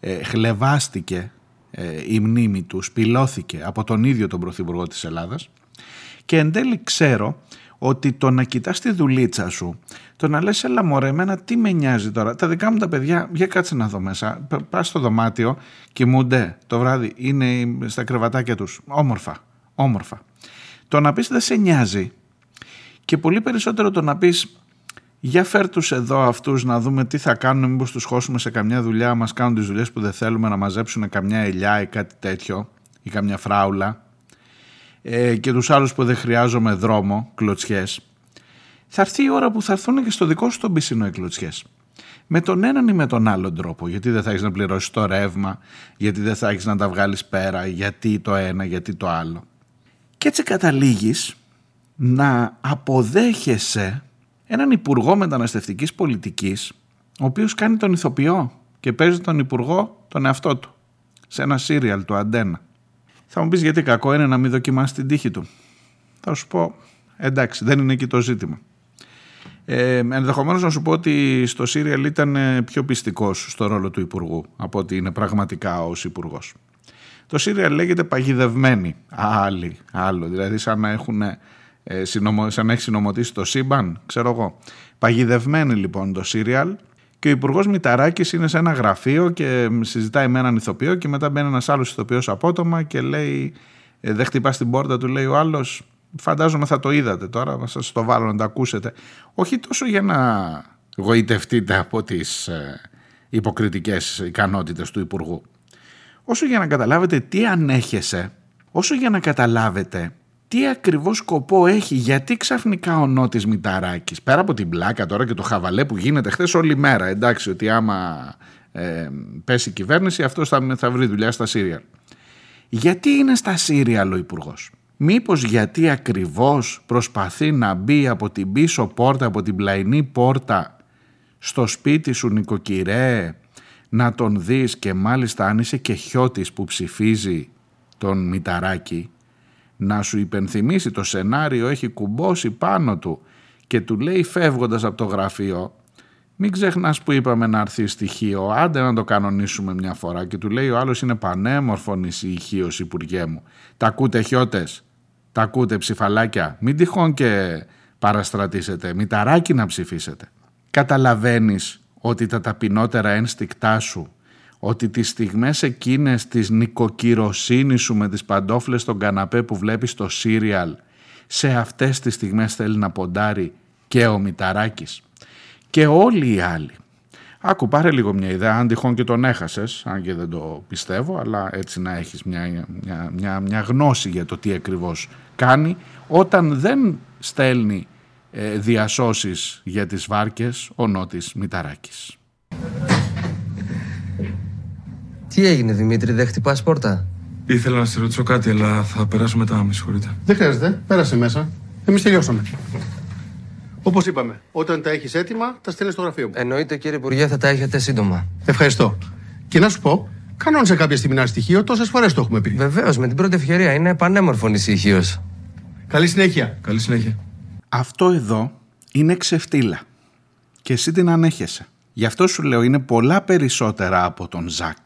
Speaker 1: ε, χλεβάστηκε ε, η μνήμη του, σπηλώθηκε από τον ίδιο τον Πρωθυπουργό της Ελλάδας και εν τέλει ξέρω ότι το να κοιτάς τη δουλίτσα σου, το να λες έλα μωρέ εμένα τι με νοιάζει τώρα, τα δικά μου τα παιδιά, για κάτσε να δω μέσα, πας στο δωμάτιο, κοιμούνται το βράδυ, είναι στα κρεβατάκια τους, όμορφα, όμορφα. Το να πεις δεν σε νοιάζει και πολύ περισσότερο το να πεις Για φέρ τους εδώ αυτούς να δούμε τι θα κάνουν, μήπως τους χώσουμε σε καμιά δουλειά, μας κάνουν τις δουλειές που δεν θέλουμε να μαζέψουν καμιά ελιά ή κάτι τέτοιο ή καμιά φράουλα ε, και τους άλλους που δεν χρειάζομαι δρόμο, κλωτσιές. Θα έρθει η ώρα που θα έρθουν και στο δικό σου τον πισινό οι κλωτσιές. Με τον έναν ή με τον άλλον τρόπο. Γιατί δεν θα έχεις να πληρώσεις το ρεύμα, γιατί δεν θα έχεις να τα βγάλεις πέρα, γιατί το ένα, γιατί το άλλο. Και έτσι καταλήγεις να αποδέχεσαι έναν υπουργό μεταναστευτικής πολιτικής ο οποίος κάνει τον ηθοποιό και παίζει τον υπουργό τον εαυτό του σε ένα σύριαλ του Αντένα. Θα μου πεις γιατί κακό είναι να μην δοκιμάσεις την τύχη του. Θα σου πω εντάξει δεν είναι εκεί το ζήτημα. Ε, ενδεχομένως να σου πω ότι στο σύριαλ ήταν πιο πιστικός στο ρόλο του υπουργού από ότι είναι πραγματικά ως υπουργός. Το σύριαλ λέγεται παγιδευμένοι. Άλλοι, άλλο. Δηλαδή σαν να έχουν ε, σαν να έχει συνομωτήσει το σύμπαν, ξέρω εγώ. Παγιδευμένη λοιπόν το σύριαλ και ο Υπουργός Μηταράκης είναι σε ένα γραφείο και συζητάει με έναν ηθοποιό και μετά μπαίνει ένας άλλος ηθοποιός απότομα και λέει, ε, δεν χτυπάς την πόρτα του, λέει ο άλλος. Φαντάζομαι θα το είδατε τώρα, θα σας το βάλω να το ακούσετε. Όχι τόσο για να γοητευτείτε από τις ε, υποκριτικές ικανότητες του Υπουργού, όσο για να καταλάβετε τι ανέχεσαι, όσο για να καταλάβετε τι ακριβώς σκοπό έχει, γιατί ξαφνικά ο Νότης Μηταράκης, πέρα από την πλάκα τώρα και το χαβαλέ που γίνεται χθες όλη μέρα, εντάξει ότι άμα ε, πέσει η κυβέρνηση αυτός θα, θα βρει δουλειά στα Σύριαλ. Γιατί είναι στα Σύριαλ ο υπουργός; Μήπως γιατί ακριβώς προσπαθεί να μπει από την πίσω πόρτα, από την πλαϊνή πόρτα στο σπίτι σου νοικοκυρέ, να τον δεις και μάλιστα αν είσαι και χιώτης που ψηφίζει τον Μηταράκη να σου υπενθυμίσει το σενάριο έχει κουμπώσει πάνω του και του λέει φεύγοντας από το γραφείο μην ξεχνάς που είπαμε να έρθει στοιχείο, άντε να το κανονίσουμε μια φορά και του λέει ο άλλος είναι πανέμορφο ησυχίος υπουργέ μου. Τα ακούτε χιώτες, τα ακούτε ψηφαλάκια, μην τυχόν και παραστρατήσετε, μηταράκι να ψηφίσετε. Καταλαβαίνεις ότι τα ταπεινότερα ένστικτά σου ότι τις στιγμές εκείνες της νοικοκυροσύνης σου με τις παντόφλες στον καναπέ που βλέπεις στο σύριαλ σε αυτές τις στιγμές θέλει να ποντάρει και ο Μηταράκης και όλοι οι άλλοι. Άκου πάρε λίγο μια ιδέα, αν τυχόν και τον έχασες, αν και δεν το πιστεύω, αλλά έτσι να έχεις μια, μια, μια, μια γνώση για το τι ακριβώς κάνει, όταν δεν στέλνει ε, διασώσεις για τις βάρκες ο Νότης Μηταράκης.
Speaker 13: Τι έγινε Δημήτρη, δεν χτυπάς πόρτα;
Speaker 7: Ήθελα να σε ρωτήσω κάτι, αλλά θα περάσω μετά, με συγχωρείτε.
Speaker 14: Δεν χρειάζεται, πέρασε μέσα. Εμείς τελειώσαμε. Όπως είπαμε, όταν τα έχεις έτοιμα, τα στέλνεις στο γραφείο μου.
Speaker 13: Εννοείται κύριε Υπουργέ, θα τα έχετε σύντομα.
Speaker 14: Ευχαριστώ. Και να σου πω, κανόνισε κάποια στιγμή ένα στοιχείο, τόσες φορές το έχουμε πει.
Speaker 13: Βεβαίως, με την πρώτη ευκαιρία. Είναι πανέμορφο ησυχίο.
Speaker 14: Καλή συνέχεια.
Speaker 7: Καλή συνέχεια.
Speaker 1: Αυτό εδώ είναι ξεφτύλα. Και εσύ την ανέχεσαι. Γι' αυτό σου λέω είναι πολλά περισσότερα από τον Ζακ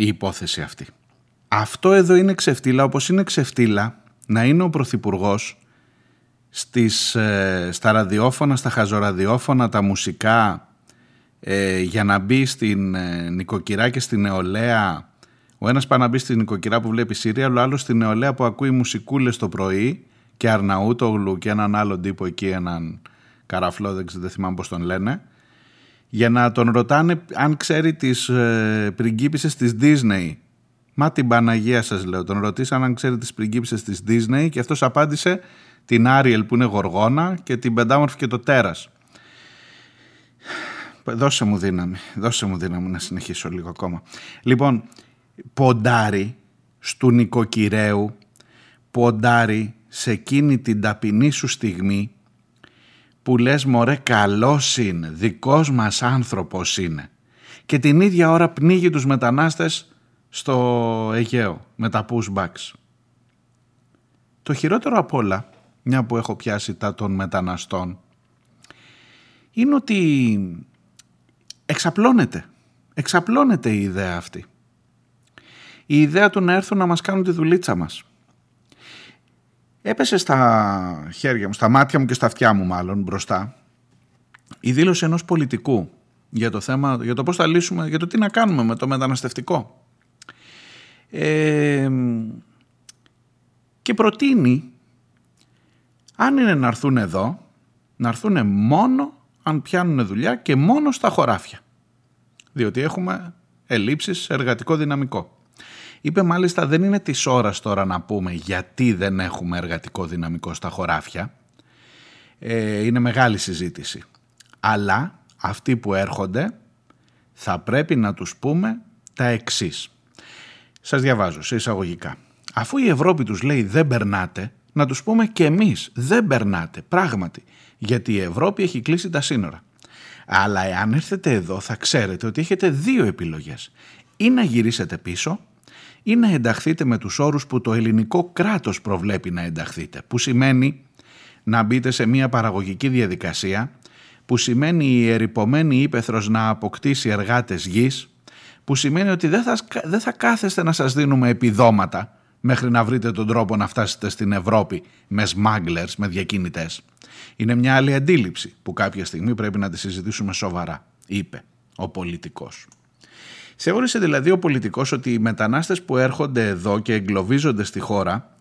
Speaker 1: η υπόθεση αυτή. Αυτό εδώ είναι ξεφτύλα όπως είναι ξεφτύλα να είναι ο Πρωθυπουργός στις, ε, στα ραδιόφωνα, στα χαζοραδιόφωνα, τα μουσικά ε, για να μπει στην ε, νοικοκυρά και στην νεολαία ο ένας πάει να μπει στην νοικοκυρά που βλέπει Σύρια, ο άλλος στην νεολαία που ακούει μουσικούλες το πρωί και Αρναούτογλου και έναν άλλον τύπο εκεί, έναν καραφλό, δεν, δεν θυμάμαι πώς τον λένε για να τον ρωτάνε αν ξέρει τις ε, πριγκίπισσες της Disney. Μα την Παναγία σας λέω. Τον ρωτήσαν αν ξέρει τις πριγκίπισσες της Disney και αυτός απάντησε την Άριελ που είναι γοργόνα και την πεντάμορφη και το τέρας. Δώσε μου δύναμη, δώσε μου δύναμη να συνεχίσω λίγο ακόμα. Λοιπόν, ποντάρι στου νοικοκυρέου, ποντάρι σε εκείνη την ταπεινή σου στιγμή που λες μωρέ καλός είναι, δικός μας άνθρωπος είναι και την ίδια ώρα πνίγει τους μετανάστες στο Αιγαίο με τα pushbacks. Το χειρότερο απ' όλα, μια που έχω πιάσει τα των μεταναστών, είναι ότι εξαπλώνεται. Εξαπλώνεται η ιδέα αυτή. Η ιδέα του να έρθουν να μας κάνουν τη δουλίτσα μας έπεσες στα χέρια μου, στα μάτια μου και στα αυτιά μου μάλλον μπροστά η δήλωση ενός πολιτικού για το θέμα, για το πώς θα λύσουμε, για το τι να κάνουμε με το μεταναστευτικό. Ε, και προτείνει αν είναι να έρθουν εδώ, να έρθουν μόνο αν πιάνουν δουλειά και μόνο στα χωράφια. Διότι έχουμε ελλείψεις σε εργατικό δυναμικό. Είπε μάλιστα δεν είναι της ώρας τώρα να πούμε γιατί δεν έχουμε εργατικό δυναμικό στα χωράφια. Ε, είναι μεγάλη συζήτηση. Αλλά αυτοί που έρχονται θα πρέπει να τους πούμε τα εξής. Σας διαβάζω σε εισαγωγικά. Αφού η Ευρώπη τους λέει δεν περνάτε, να τους πούμε και εμείς δεν περνάτε, πράγματι, γιατί η Ευρώπη έχει κλείσει τα σύνορα. Αλλά εάν έρθετε εδώ θα ξέρετε ότι έχετε δύο επιλογές. Ή να γυρίσετε πίσω ή να ενταχθείτε με τους όρους που το ελληνικό κράτος προβλέπει να ενταχθείτε, που σημαίνει να μπείτε σε μια παραγωγική διαδικασία, που σημαίνει η ερυπωμένη ύπεθρος να αποκτήσει εργάτες γης, που σημαίνει ότι δεν θα, δεν θα κάθεστε να σας δίνουμε επιδόματα μέχρι να βρείτε τον τρόπο να φτάσετε στην Ευρώπη με smugglers, με διακίνητες. Είναι μια άλλη αντίληψη που κάποια στιγμή πρέπει να τη συζητήσουμε σοβαρά, είπε ο πολιτικός. Θεώρησε δηλαδή ο πολιτικός ότι οι μετανάστες που έρχονται εδώ και εγκλωβίζονται στη χώρα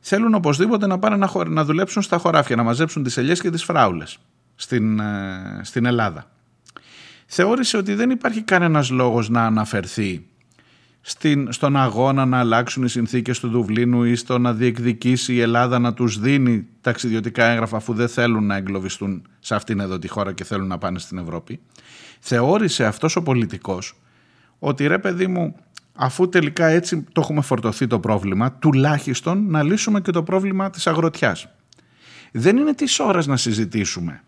Speaker 1: θέλουν οπωσδήποτε να πάνε να, να δουλέψουν στα χωράφια, να μαζέψουν τις ελιές και τις φράουλες στην, ε, στην Ελλάδα. Θεώρησε ότι δεν υπάρχει κανένας λόγος να αναφερθεί στην, στον αγώνα να αλλάξουν οι συνθήκες του Δουβλίνου ή στο να διεκδικήσει η Ελλάδα να τους δίνει ταξιδιωτικά έγγραφα αφού δεν θέλουν να εγκλωβιστούν σε αυτήν εδώ τη χώρα και θέλουν να πάνε στην Ευρώπη. Θεώρησε αυτός ο πολιτικός ότι ρε παιδί μου αφού τελικά έτσι το έχουμε φορτωθεί το πρόβλημα τουλάχιστον να λύσουμε και το πρόβλημα της αγροτιάς. Δεν είναι τις ώρες να συζητήσουμε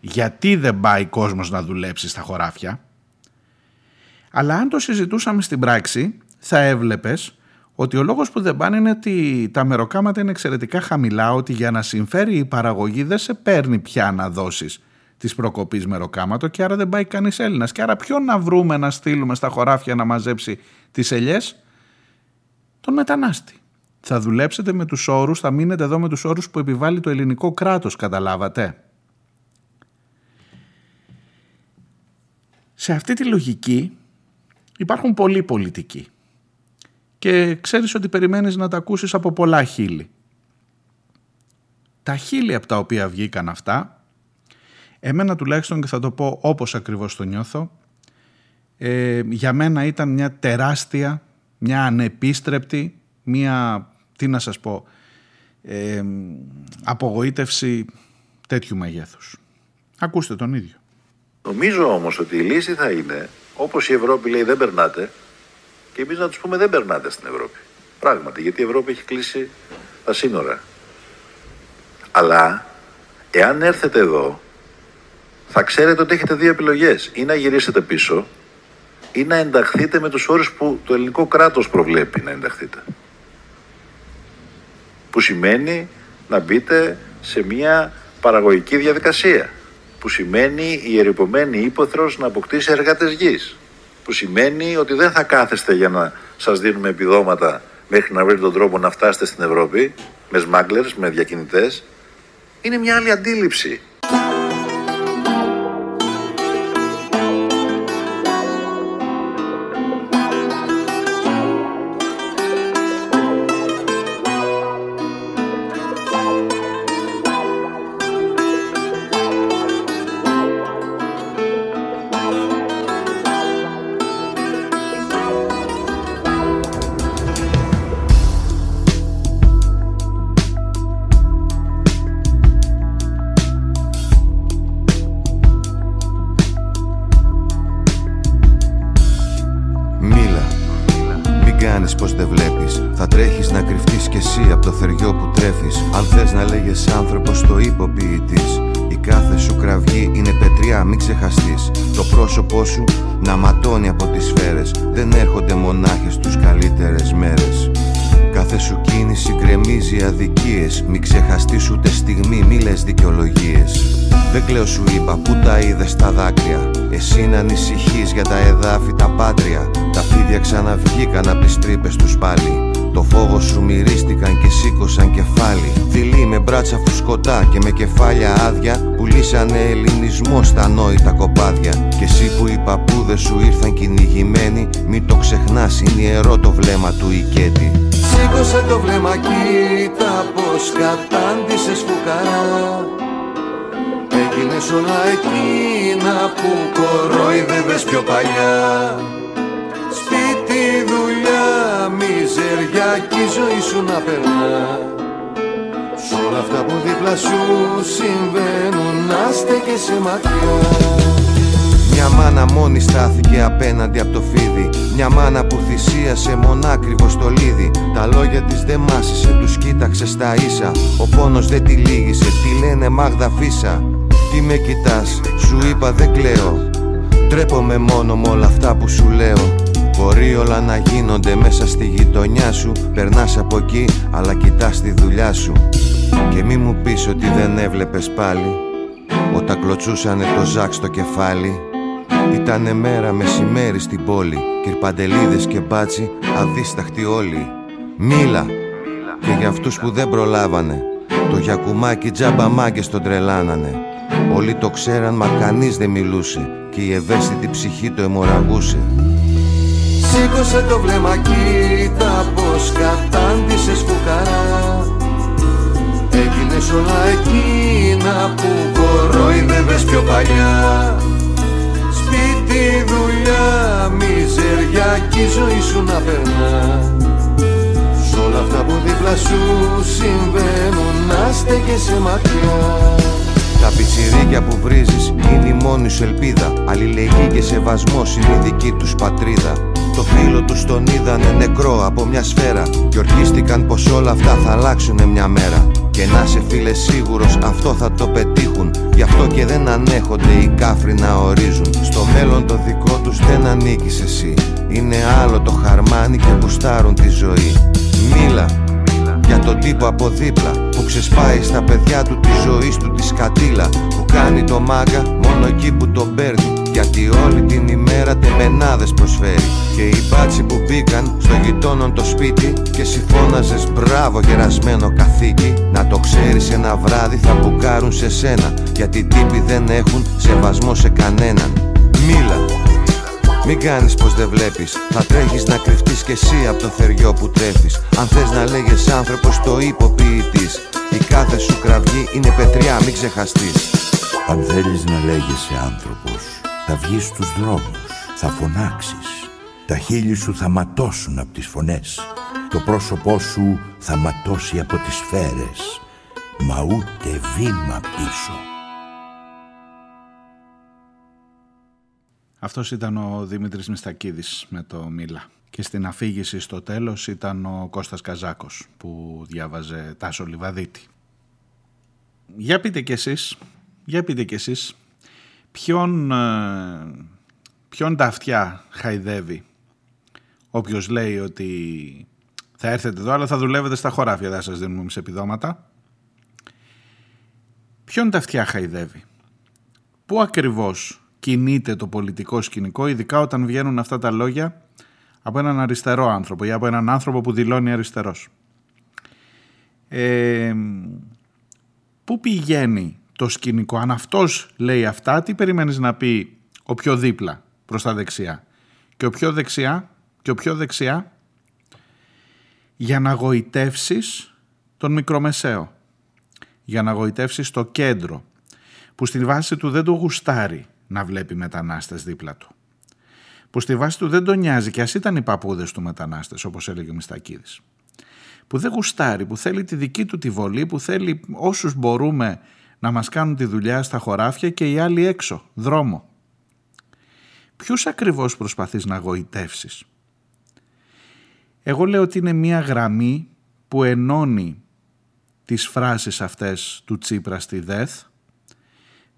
Speaker 1: γιατί δεν πάει κόσμος να δουλέψει στα χωράφια αλλά αν το συζητούσαμε στην πράξη, θα έβλεπες ότι ο λόγος που δεν πάνε είναι ότι τα μεροκάματα είναι εξαιρετικά χαμηλά, ότι για να συμφέρει η παραγωγή δεν σε παίρνει πια να δώσεις της προκοπής μεροκάματο και άρα δεν πάει κανείς Έλληνας. Και άρα ποιον να βρούμε να στείλουμε στα χωράφια να μαζέψει τις ελιές, τον μετανάστη. Θα δουλέψετε με τους όρους, θα μείνετε εδώ με τους όρους που επιβάλλει το ελληνικό κράτος, καταλάβατε. Σε αυτή τη λογική υπάρχουν πολλοί πολιτικοί και ξέρεις ότι περιμένεις να τα ακούσεις από πολλά χείλη. Τα χείλη από τα οποία βγήκαν αυτά, εμένα τουλάχιστον και θα το πω όπως ακριβώς το νιώθω, ε, για μένα ήταν μια τεράστια, μια ανεπίστρεπτη, μια, τι να σας πω, ε, απογοήτευση τέτοιου μεγέθους. Ακούστε τον ίδιο.
Speaker 15: Νομίζω όμως ότι η λύση θα είναι όπως η Ευρώπη λέει δεν περνάτε και εμείς να τους πούμε δεν περνάτε στην Ευρώπη. Πράγματι, γιατί η Ευρώπη έχει κλείσει τα σύνορα. Αλλά, εάν έρθετε εδώ, θα ξέρετε ότι έχετε δύο επιλογές. Ή να γυρίσετε πίσω, ή να ενταχθείτε με τους όρους που το ελληνικό κράτος προβλέπει να ενταχθείτε. Που σημαίνει να μπείτε σε μια παραγωγική διαδικασία που σημαίνει η ερυπωμένη ύποθρος να αποκτήσει εργάτες γης. Που σημαίνει ότι δεν θα κάθεστε για να σας δίνουμε επιδόματα μέχρι να βρείτε τον τρόπο να φτάσετε στην Ευρώπη με σμάγκλερς, με διακινητές. Είναι μια άλλη αντίληψη.
Speaker 5: Κορόιδευες πιο παλιά. Σπίτι, δουλειά, μιζεριά κι η ζωή σου να περνά. Σ' όλα αυτά που δίπλα σου συμβαίνουν να στέκεσαι μακριά. Μια μάνα μόνη στάθηκε απέναντι από το φίδι. Μια μάνα που θυσίασε μονάκριβο στο λίδι. Τα λόγια της δεν μάσησε, τους κοίταξε στα ίσα. Ο πόνος δεν τη λύγησε, τι λένε Μάγδα Φίσα. Τι με κοιτάς, σου είπα δεν κλαίω Τρέπομαι μόνο με όλα αυτά που σου λέω. Μπορεί όλα να γίνονται μέσα στη γειτονιά σου. Περνάς από εκεί αλλά κοιτάς τη δουλειά σου. Και μη μου πεις ότι δεν έβλεπες πάλι. Όταν κλωτσούσανε το ζάκ στο κεφάλι. Ήτανε μέρα μεσημέρι στην πόλη. Κυρπαντελίδες και μπάτσι αδίσταχτοι όλοι. Μίλα. Και για αυτούς που δεν προλάβανε. Το γιακουμάκι τζάμπα μάγκες τον τρελάνανε. Όλοι το ξέραν μα κανείς δεν μιλούσε Και η ευαίσθητη ψυχή το αιμορραγούσε. Σήκωσε το βλέμμα κοίτα πως κατάντησες φουκαρά Έγινες όλα εκείνα που κορόιδευες πιο παλιά. Σπίτι, δουλειά, μιζεριά κι η ζωή σου να περνά. Σ' όλα αυτά που δίπλα σου συμβαίνουν να στέκεσαι μακριά τα πιτσιρίκια που βρίζεις είναι η μόνη σου ελπίδα. Αλληλεγγύη και σεβασμός είναι η δική τους πατρίδα. Το φίλο τους τον είδανε νεκρό από μια σφαίρα. Και ορκίστηκαν πως όλα αυτά θα αλλάξουνε μια μέρα. Και να σε φίλε σίγουρος αυτό θα το πετύχουν. Γι' αυτό και δεν ανέχονται οι κάφροι να ορίζουν. Στο μέλλον το δικό τους δεν ανήκεις εσύ. Είναι άλλο το χαρμάνι και γουστάρουν τη ζωή. Μίλα για τον τύπο από δίπλα που ξεσπάει στα παιδιά του τη ζωή του της σκατήλα Που κάνει το μάγκα μόνο εκεί που τον παίρνει. Γιατί όλη την ημέρα τεμενάδες προσφέρει. Και οι μπάτσι που μπήκαν στο γειτόνον το σπίτι Και συμφώναζες μπράβο γερασμένο καθήκη Να το ξέρεις ένα βράδυ θα μπουκάρουν σε σένα Γιατί τύποι δεν έχουν σεβασμό σε κανέναν Μίλα μην κάνεις πως δεν βλέπεις. Θα τρέχεις να κρυφτείς κι εσύ από το θεριό που τρέφεις. Αν θες να λέγες άνθρωπος το υποποιητής. Η κάθε σου κραυγή είναι πετριά μην ξεχαστείς.
Speaker 16: Αν θέλεις να λέγεσαι άνθρωπος Θα βγεις στους δρόμους Θα φωνάξεις. Τα χείλη σου θα ματώσουν από τις φωνές. Το πρόσωπό σου θα ματώσει από τις σφαίρες. Μα ούτε βήμα πίσω
Speaker 1: Αυτός ήταν ο Δημήτρης Μιστακίδης με το Μίλα. Και στην αφήγηση στο τέλος ήταν ο Κώστας Καζάκος που διάβαζε Τάσο Λιβαδίτη. Για πείτε κι εσείς, για πείτε κι εσείς, ποιον, ε, ποιον τα αυτιά χαϊδεύει; Όποιος λέει ότι θα έρθετε εδώ αλλά θα δουλεύετε στα χωράφια, δεν σας δίνουμε εμείς επιδόματα. Ποιον τα αυτιά χαϊδεύει; Πού ακριβώς κινείται το πολιτικό σκηνικό, ειδικά όταν βγαίνουν αυτά τα λόγια από έναν αριστερό άνθρωπο ή από έναν άνθρωπο που δηλώνει αριστερός. Ε, πού πηγαίνει το σκηνικό, αν αυτός λέει αυτά, τι περιμένεις να πει ο πιο δίπλα προς τα δεξιά; Και ο πιο δεξιά και ο πιο δεξιά για να γοητεύσεις τον μικρομεσαίο, για να γοητεύσεις το κέντρο που στη βάση του δεν το γουστάρει να βλέπει μετανάστες δίπλα του. Που στη βάση του δεν τον νοιάζει και ας ήταν οι παππούδες του μετανάστες όπως έλεγε ο Μιστακίδης. Που δεν γουστάρει, που θέλει τη δική του τη βολή, που θέλει όσους μπορούμε να μας κάνουν τη δουλειά στα χωράφια και οι άλλοι έξω, δρόμο. Ποιους ακριβώς προσπαθείς να γοητεύσεις; Εγώ λέω ότι είναι μία γραμμή που ενώνει τις φράσεις αυτές του Τσίπρα στη ΔΕΘ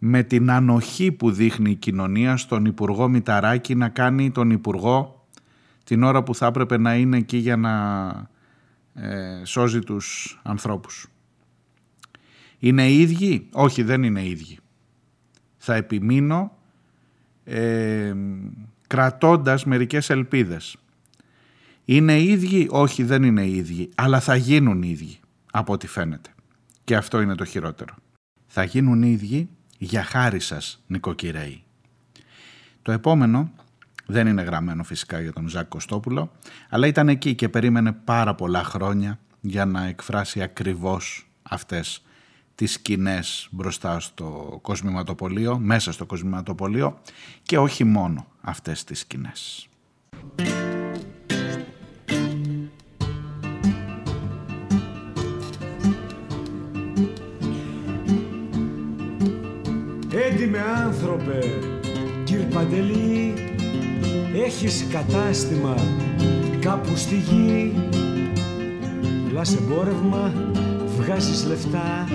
Speaker 1: με την ανοχή που δείχνει η κοινωνία στον Υπουργό Μηταράκη να κάνει τον Υπουργό την ώρα που θα έπρεπε να είναι εκεί για να ε, σώζει τους ανθρώπους. Είναι ίδιοι; Όχι, δεν είναι ίδιοι. Θα επιμείνω ε, κρατώντας μερικές ελπίδες. Είναι ίδιοι; Όχι, δεν είναι ίδιοι. Αλλά θα γίνουν ίδιοι, από ό,τι φαίνεται. Και αυτό είναι το χειρότερο. Θα γίνουν ίδιοι για χάρη σας νοικοκυρέοι. Το επόμενο δεν είναι γραμμένο φυσικά για τον Ζάκ Κωστόπουλο, αλλά ήταν εκεί και περίμενε πάρα πολλά χρόνια για να εκφράσει ακριβώς αυτές τις σκηνές μπροστά στο κοσμηματοπολείο, μέσα στο κοσμηματοπολείο και όχι μόνο αυτές τις σκηνές.
Speaker 17: Άνθρωπε, κύρ Παντελή, έχεις κατάστημα κάπου στη γη. Λάς εμπόρευμα, βγάζεις λεφτά,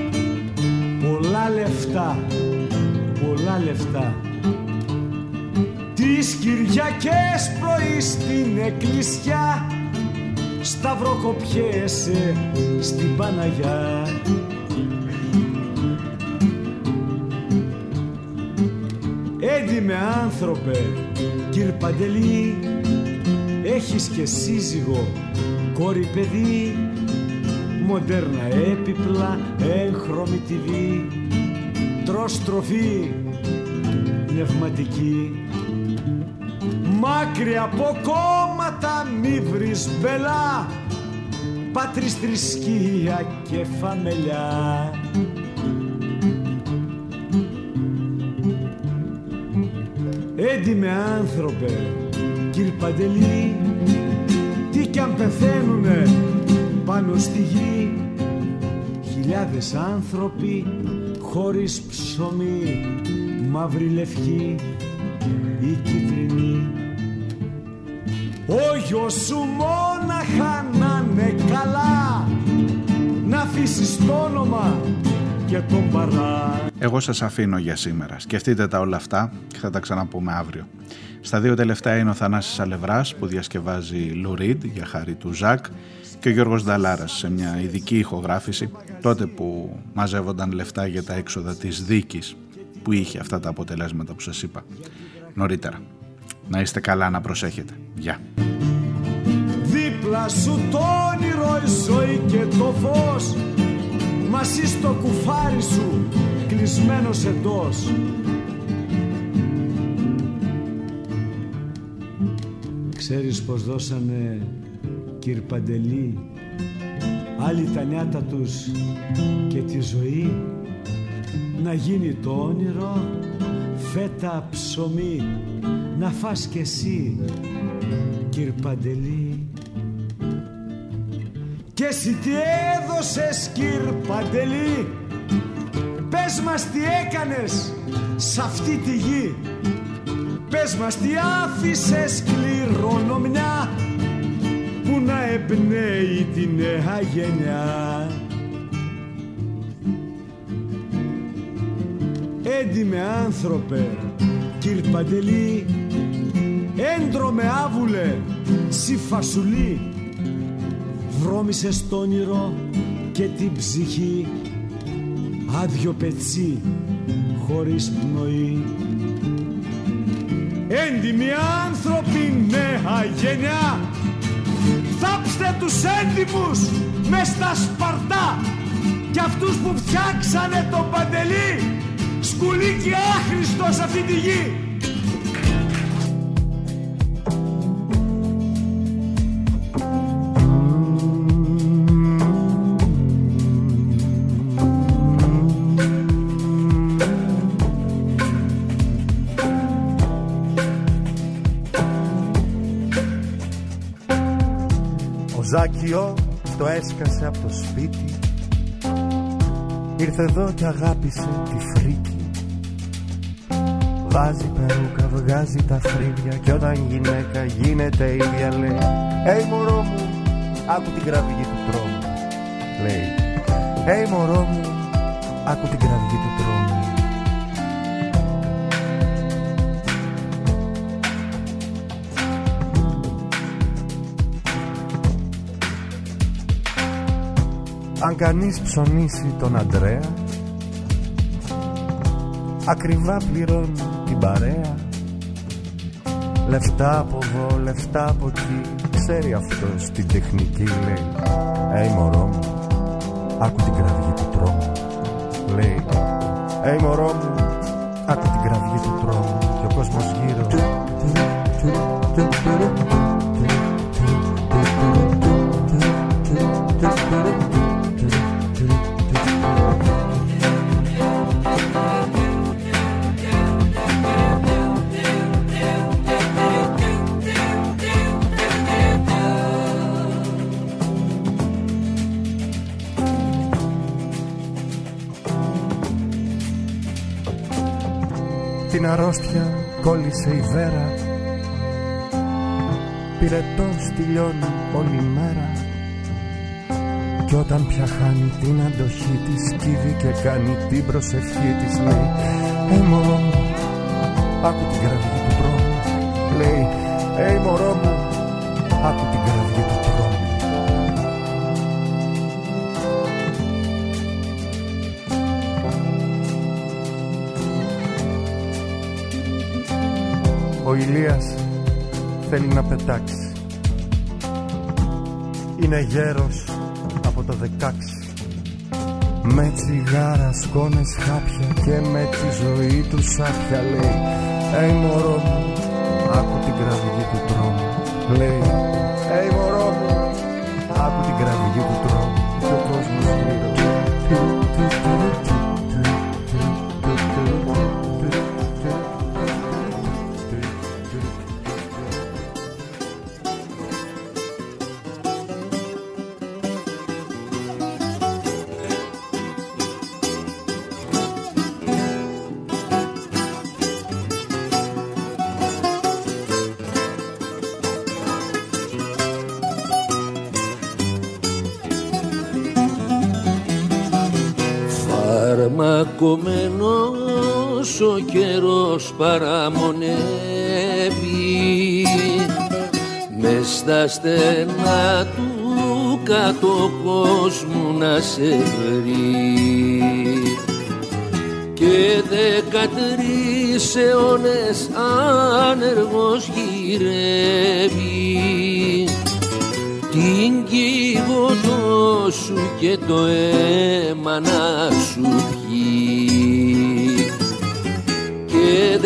Speaker 17: πολλά λεφτά, πολλά λεφτά. Τις Κυριακές πρωί στην εκκλησιά σταυροκοπιέσαι στην Παναγιά. Έντιμε άνθρωπε, κύρ Παντελή, έχεις και σύζυγο, κόρη παιδί, μοντέρνα έπιπλα, έγχρωμη TV, τρως τροφή, πνευματική. Μάκρυ από κόμματα μη βρεις μπελά, πάτρις θρησκεία και φαμελιά. Έντιμε άνθρωπε, κύρ Παντελή, τι κι αν πεθαίνουνε πάνω στη γη, χιλιάδες άνθρωποι χωρίς ψωμί, μαύρη λευκή ή κίτρινη. Ο γιος σου μόναχα να είναι καλά, να αφήσεις το όνομα και τον παρά.
Speaker 1: Εγώ σας αφήνω για σήμερα. Σκεφτείτε τα όλα αυτά και θα τα ξαναπούμε αύριο. Στα δύο τελευταία είναι ο Θανάσης Αλευράς που διασκευάζει Λουρίντ για χάρη του Ζακ και ο Γιώργος Νταλάρας σε μια ειδική ηχογράφηση τότε που μαζεύονταν λεφτά για τα έξοδα της δίκης που είχε αυτά τα αποτελέσματα που σας είπα νωρίτερα. Να είστε καλά, να προσέχετε. Γεια.
Speaker 17: Δίπλα σου το όνειρο η ζωή και το φως Μαζί στο κουφάρι σου κλεισμένος εντός. Ξέρεις πως δώσανε κύρ Παντελή Άλλοι τα νιάτα τους και τη ζωή; Να γίνει το όνειρο φέτα ψωμί. Να φας κι εσύ κύρ Παντελή και εσύ τι έδωσες κύρ Παντελή; Πες μας τι έκανες σ' αυτή τη γη. Πες μας τι άφησες κληρονομιά Που να εμπνέει τη νέα γενιά. Έντιμε άνθρωπε κύρ Παντελή Έντρομε άβουλε σι φασουλή Βρώμησε το όνειρο και την ψυχή. Άδειο πετσί χωρίς πνοή. Έντιμοι άνθρωποι νέα γενιά Θάψτε τους έντιμους μες στα σπαρτά και αυτούς που φτιάξανε το παντελή σκουλίκι άχρηστο σε αυτή τη γη
Speaker 8: Ζάκιο το έσκασε από το σπίτι. Ήρθε εδώ και αγάπησε τη φρίκη. Βάζει περούκα, βγάζει τα φρύδια Κι όταν γυναίκα γίνεται ίδια λέει Hey μωρό μου, άκου την κραυγή του τρόμου Λέει. Hey μωρό μου, άκου την κραυγή Αν κανείς ψωνίσει τον Αντρέα Ακριβά πληρώνει την παρέα. Λεφτά από εδώ, λεφτά από εκεί Ξέρει αυτός την τεχνική λέει. Ει μωρό μου, άκου την κραυγή του τρόμου Λέει. Ει μωρό μου, άκου την κραυγή του τρόμου Και ο κόσμος γύρω την αρρώστια κόλλησε η βέρα. Πυρετός τελειώνει όλη μέρα. Κι όταν πια χάνει την αντοχή της Κύβει και κάνει την προσευχή της. Λέει, «Ε μωρό μου, άκου την κραυγή του τρόμου» Λέει, «Ε μωρό Ο Ηλίας θέλει να πετάξει. Είναι γέρος από το δεκάξι. Με τσιγάρα, σκόνες, χάπια Και με τη ζωή του σάπια Λέει, «Ει μωρό μου, άκου την κραυγή του τρόμου» Λέει,
Speaker 18: Φαρμακωμένος ο καιρός παραμονεύει. Μες στα στενά του κάτω κόσμου να σε βρει. Και δεκατρεις αιώνες άνεργος γυρεύει. Την κύβωτό σου και το αίμα να σου πιει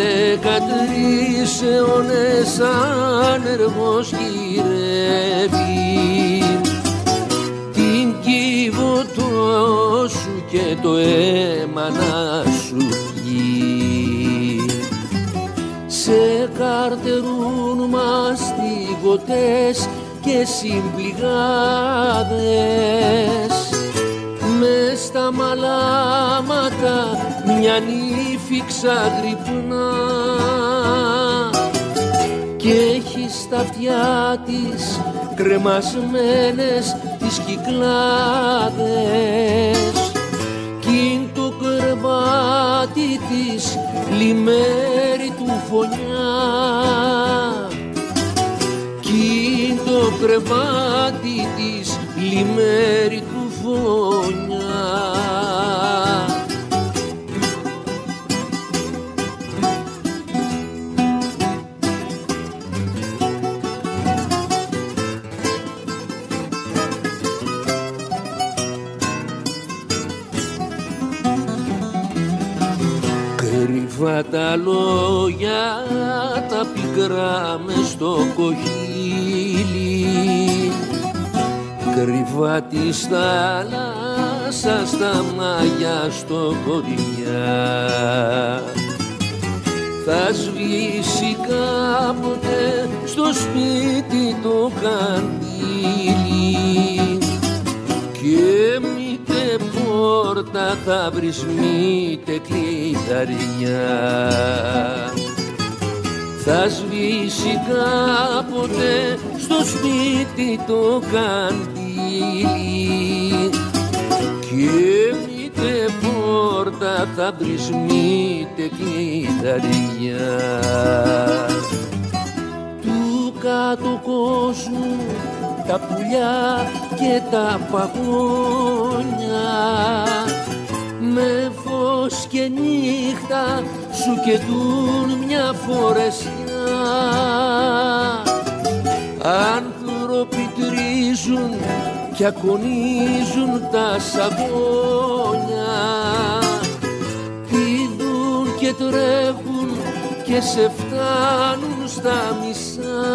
Speaker 18: δεκατρεις αιώνες άνεργος γυρεύει την κύβωτό σου και το αίμα να σου πιει σε καρτερούν μαστιγωτές και συμπληγάδες. Μες στα μαλάματα μια νύφη ξαγρυπνά και έχεις στα αυτιά της κρεμασμένες τις κυκλάδες κι το κρεβάτι της λιμέρι του φωνιά. Κι το κρεβάτι της λιμέρι θάλασσας τα μάγια στο κοριά θα σβήσει κάποτε στο σπίτι το καντήλι και μήτε πόρτα θα βρεις μήτε κλειδαριά. Θα σβήσει κάποτε στο σπίτι το καντήλι θα βρεις μήτε κλειδαριά του κάτω κόσμου τα πουλιά και τα παγόνια. Με φως και νύχτα σου κεντούν μια φορεσιά. Άνθρωποι τρίζουν και ακονίζουν τα σαγόνια τρέχουν και σε φτάνουν στα μισά.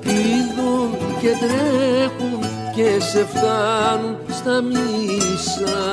Speaker 18: Πηδούν και τρέχουν και σε φτάνουν στα μισά